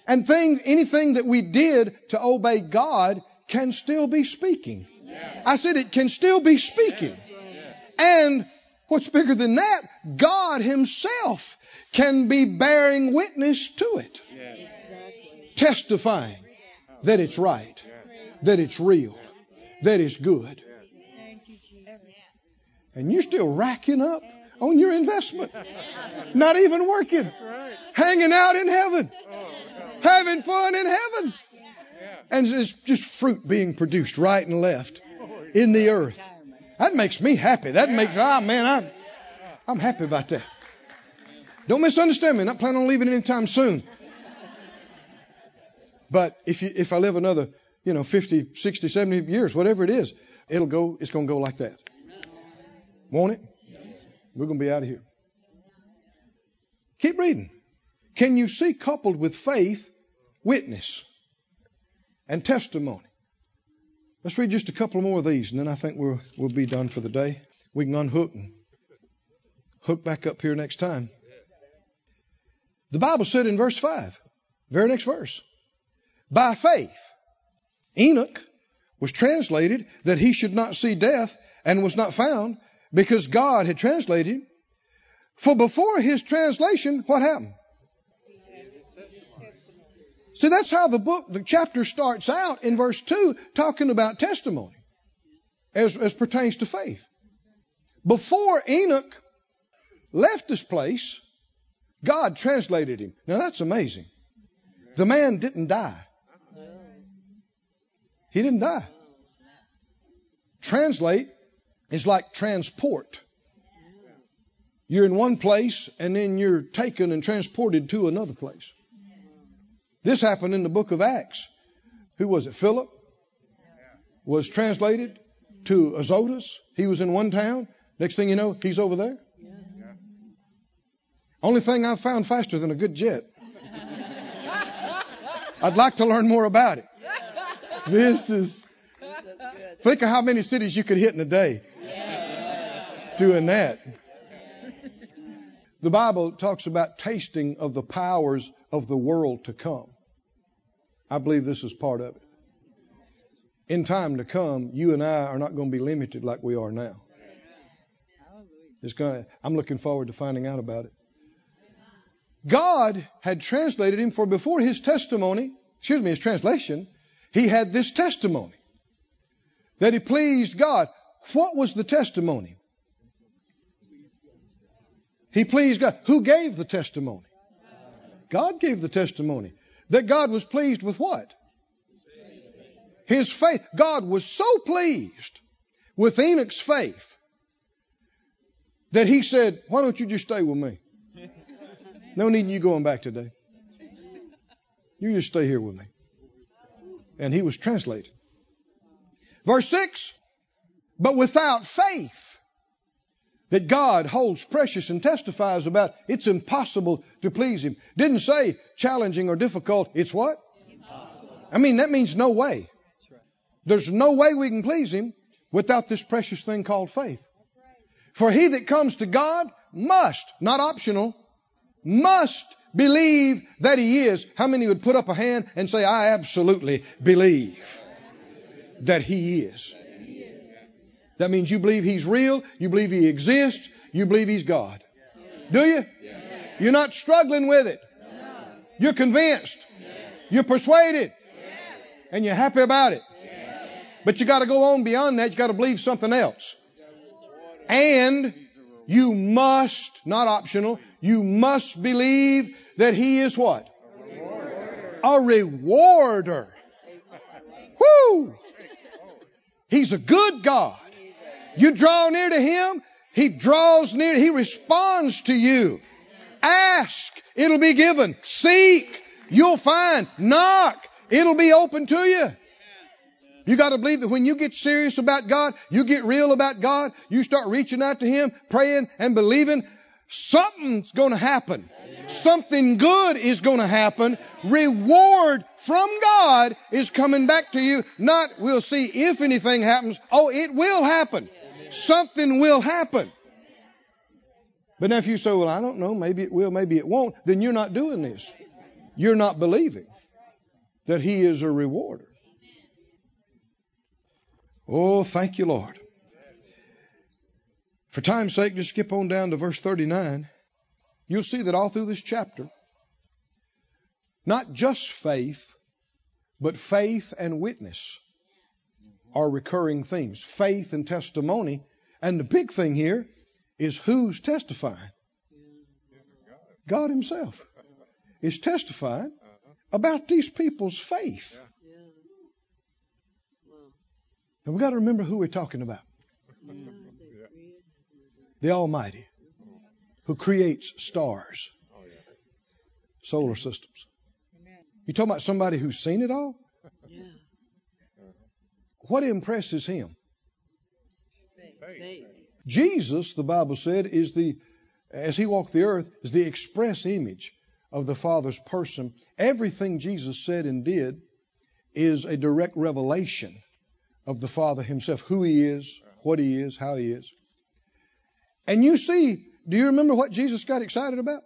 And thing, anything that we did to obey God can still be speaking. I said it can still be speaking. And what's bigger than that? God Himself can be bearing witness to it, testifying that it's right, that it's real, that it's good. And you're still racking up on your investment, not even working, hanging out in heaven, oh, having fun in heaven. And it's just fruit being produced right and left in the earth. That makes me happy. That makes, ah, man, I'm, I'm happy about that. Don't misunderstand me. I'm not planning on leaving anytime soon. But if you, if I live another, you know, 50, 60, 70 years, whatever it is, it'll go, it's going to go like that. Won't it? We're going to be out of here. Keep reading. Can you see coupled with faith, witness and testimony? Let's read just a couple more of these, and then I think we'll, we'll be done for the day. We can unhook and hook back up here next time. The Bible said in verse 5, very next verse, by faith, Enoch was translated that he should not see death and was not found because God had translated him. For before his translation, what happened? See, that's how the book, the chapter starts out in verse 2, talking about testimony as, as pertains to faith. Before Enoch left this place, God translated him. Now that's amazing. The man didn't die. He didn't die. Translate is like transport. You're in one place and then you're taken and transported to another place. This happened in the book of Acts. Who was it? Philip was translated to Azotus. He was in one town. Next thing you know, he's over there. Only thing I've found faster than a good jet. I'd like to learn more about it. This is. Think of how many cities you could hit in a day doing that. The Bible talks about tasting of the powers of the world to come. I believe this is part of it. In time to come, you and I are not going to be limited like we are now. It's going to, I'm looking forward to finding out about it. God had translated him for before his testimony, excuse me, his translation, he had this testimony that he pleased God. What was the testimony? He pleased God. Who gave the testimony? God gave the testimony. That God was pleased with what? His faith. God was so pleased with Enoch's faith that he said, Why don't you just stay with me? No need you going back today. You just stay here with me. And he was translated. Verse 6 But without faith, that God holds precious and testifies about, it's impossible to please Him. Didn't say challenging or difficult. It's what? Impossible. I mean, that means no way. There's no way we can please Him without this precious thing called faith. For he that comes to God must, not optional, must believe that He is. How many would put up a hand and say, I absolutely believe that He is? That means you believe He's real, you believe He exists, you believe He's God. Do you? You're not struggling with it. No. You're convinced. Yes. You're persuaded. Yes. And you're happy about it. Yes. But you got to go on beyond that. You got to believe something else. And you must, not optional, you must believe that He is what? A rewarder. Woo! He's a good God. You draw near to Him, He draws near, He responds to you. Ask, it'll be given. Seek, you'll find. Knock, it'll be open to you. You got to believe that when you get serious about God, you get real about God, you start reaching out to Him, praying and believing, something's going to happen. Something good is going to happen. Reward from God is coming back to you. Not we'll see if anything happens. Oh, it will happen. Something will happen. But now if you say, well, I don't know, maybe it will, maybe it won't, then you're not doing this. You're not believing that He is a rewarder. Oh, thank you, Lord. For time's sake, just skip on down to verse 39. You'll see that all through this chapter, not just faith, but faith and witness are recurring themes. Faith and testimony. And the big thing here is who's testifying? God Himself is testifying about these people's faith. And we've got to remember who we're talking about the Almighty, who creates stars, solar systems. You talking about somebody who's seen it all? What impresses him? Jesus, the Bible said, is the, as he walked the earth, is the express image of the Father's person. Everything Jesus said and did is a direct revelation of the Father Himself, who He is, what He is, how He is. And you see, do you remember what Jesus got excited about?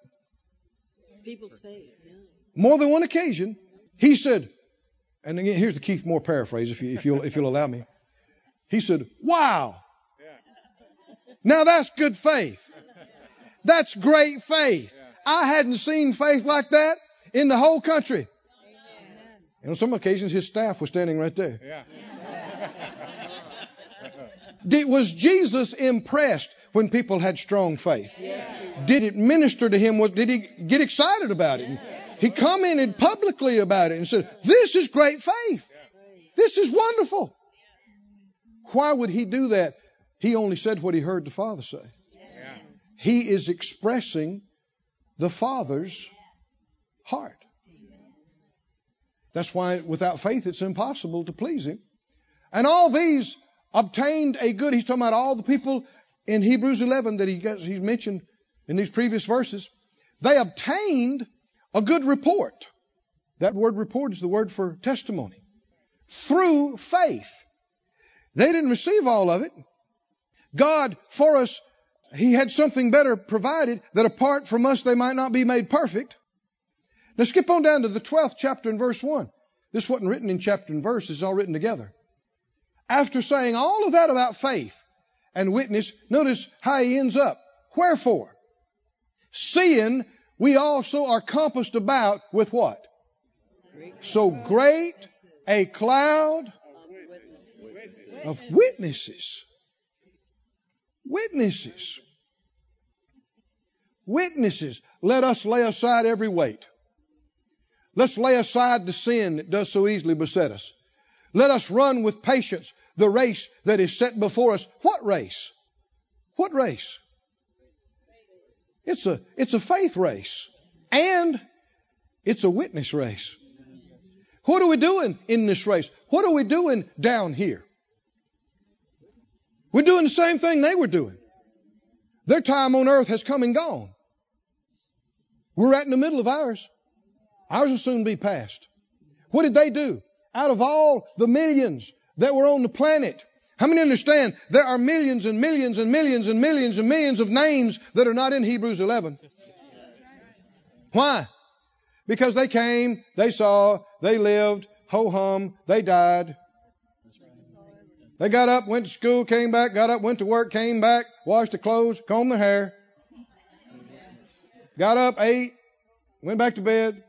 People's faith. Yeah. More than one occasion, He said, and again, here's the Keith Moore paraphrase, if, you, if, you'll, if you'll allow me. He said, Wow. Now that's good faith. That's great faith. I hadn't seen faith like that in the whole country. And on some occasions, his staff was standing right there. Did, was Jesus impressed when people had strong faith? Did it minister to him? Did he get excited about it? He commented publicly about it and said, This is great faith. This is wonderful. Why would he do that? He only said what he heard the Father say. He is expressing the Father's heart. That's why without faith it's impossible to please Him. And all these obtained a good, he's talking about all the people in Hebrews 11 that he gets, he's mentioned in these previous verses. They obtained a good report. That word report is the word for testimony. Through faith. They didn't receive all of it. God, for us, He had something better provided that apart from us they might not be made perfect. Now skip on down to the 12th chapter and verse 1. This wasn't written in chapter and verse, it's all written together. After saying all of that about faith and witness, notice how he ends up. Wherefore, seeing we also are compassed about with what? So great a cloud of witnesses. Witnesses. Witnesses. Let us lay aside every weight. Let's lay aside the sin that does so easily beset us. Let us run with patience the race that is set before us. What race? What race? It's a, it's a faith race. And it's a witness race. What are we doing in this race? What are we doing down here? We're doing the same thing they were doing. Their time on earth has come and gone. We're right in the middle of ours. Ours will soon be past. What did they do? Out of all the millions that were on the planet, how many understand there are millions and millions and millions and millions and millions of names that are not in Hebrews 11? Why? Because they came, they saw, they lived, ho hum, they died. They got up, went to school, came back, got up, went to work, came back, washed their clothes, combed their hair, got up, ate, went back to bed.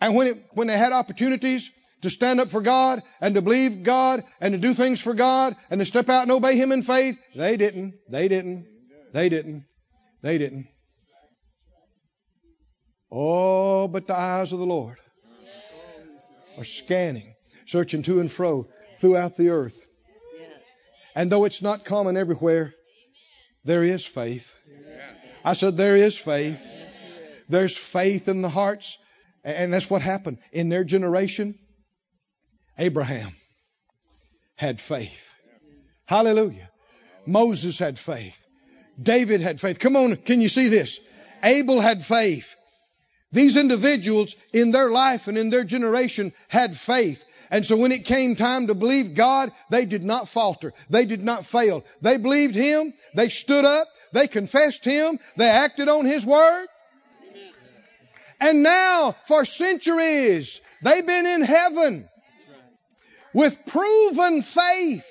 And when, it, when they had opportunities to stand up for God and to believe God and to do things for God and to step out and obey Him in faith. They didn't. They didn't. They didn't. They didn't. Oh, but the eyes of the Lord are scanning, searching to and fro throughout the earth. And though it's not common everywhere, there is faith. I said, there is faith. There's faith in the hearts. And that's what happened in their generation. Abraham had faith. Hallelujah. Moses had faith. David had faith. Come on, can you see this? Abel had faith. These individuals in their life and in their generation had faith. And so when it came time to believe God, they did not falter. They did not fail. They believed Him. They stood up. They confessed Him. They acted on His Word. And now, for centuries, they've been in heaven with proven faith.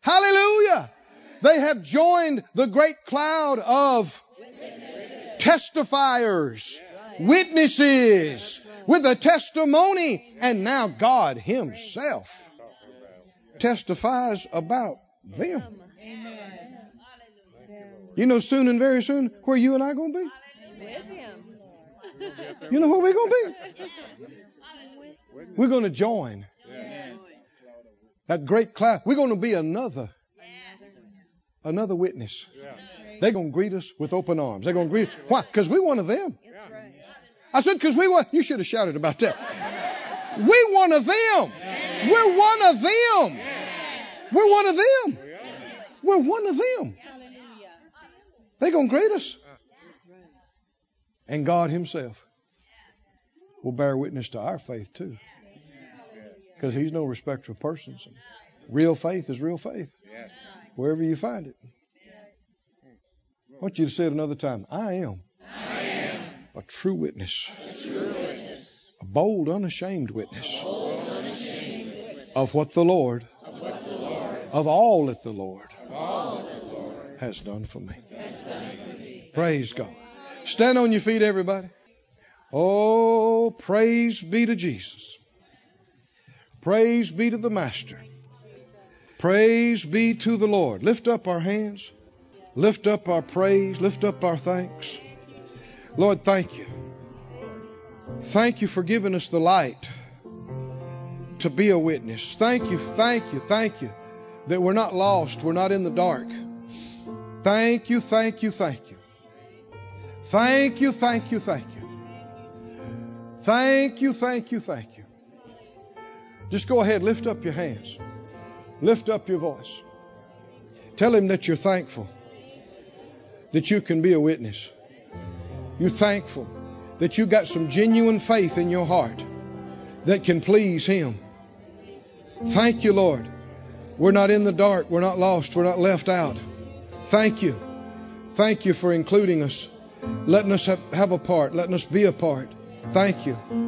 Hallelujah. They have joined the great cloud of testifiers, witnesses, with a testimony. And now God Himself testifies about them. You know, soon and very soon, where you and I going to be? You know where we're going to be? We're going to join that great cloud. We're going to be another, another witness. They're going to greet us with open arms. They're going to greet. Why? Because we're one of them. I said, because we want. You should have shouted about that. We're one of them. We're one of them. We're one of them. Oh, we're one of them. They're going to greet us. Uh. And God Himself will bear witness to our faith too. Because He's no respecter of persons. Real faith is real faith. Wherever you find it. I want you to say it another time. I am, I am a true witness, a true witness, a bold, unashamed witness bold, unashamed witness of what the Lord, of the Lord, of all that the Lord that the Lord has done has done for me. Praise God. Stand on your feet, everybody. Oh, praise be to Jesus. Praise be to the Master. Praise be to the Lord. Lift up our hands. Lift up our praise. Lift up our thanks. Lord, thank you. Thank you for giving us the light to be a witness. Thank you, thank you, thank you that we're not lost. We're not in the dark. Thank you, thank you, thank you. Thank you, thank you, thank you. Thank you, thank you, thank you. Just go ahead, lift up your hands. Lift up your voice. Tell him that you're thankful that you can be a witness. You're thankful that you got some genuine faith in your heart that can please him. Thank you, Lord. We're not in the dark. We're not lost. We're not left out. Thank you. Thank you for including us, letting us have, a part, letting us be a part. Thank you.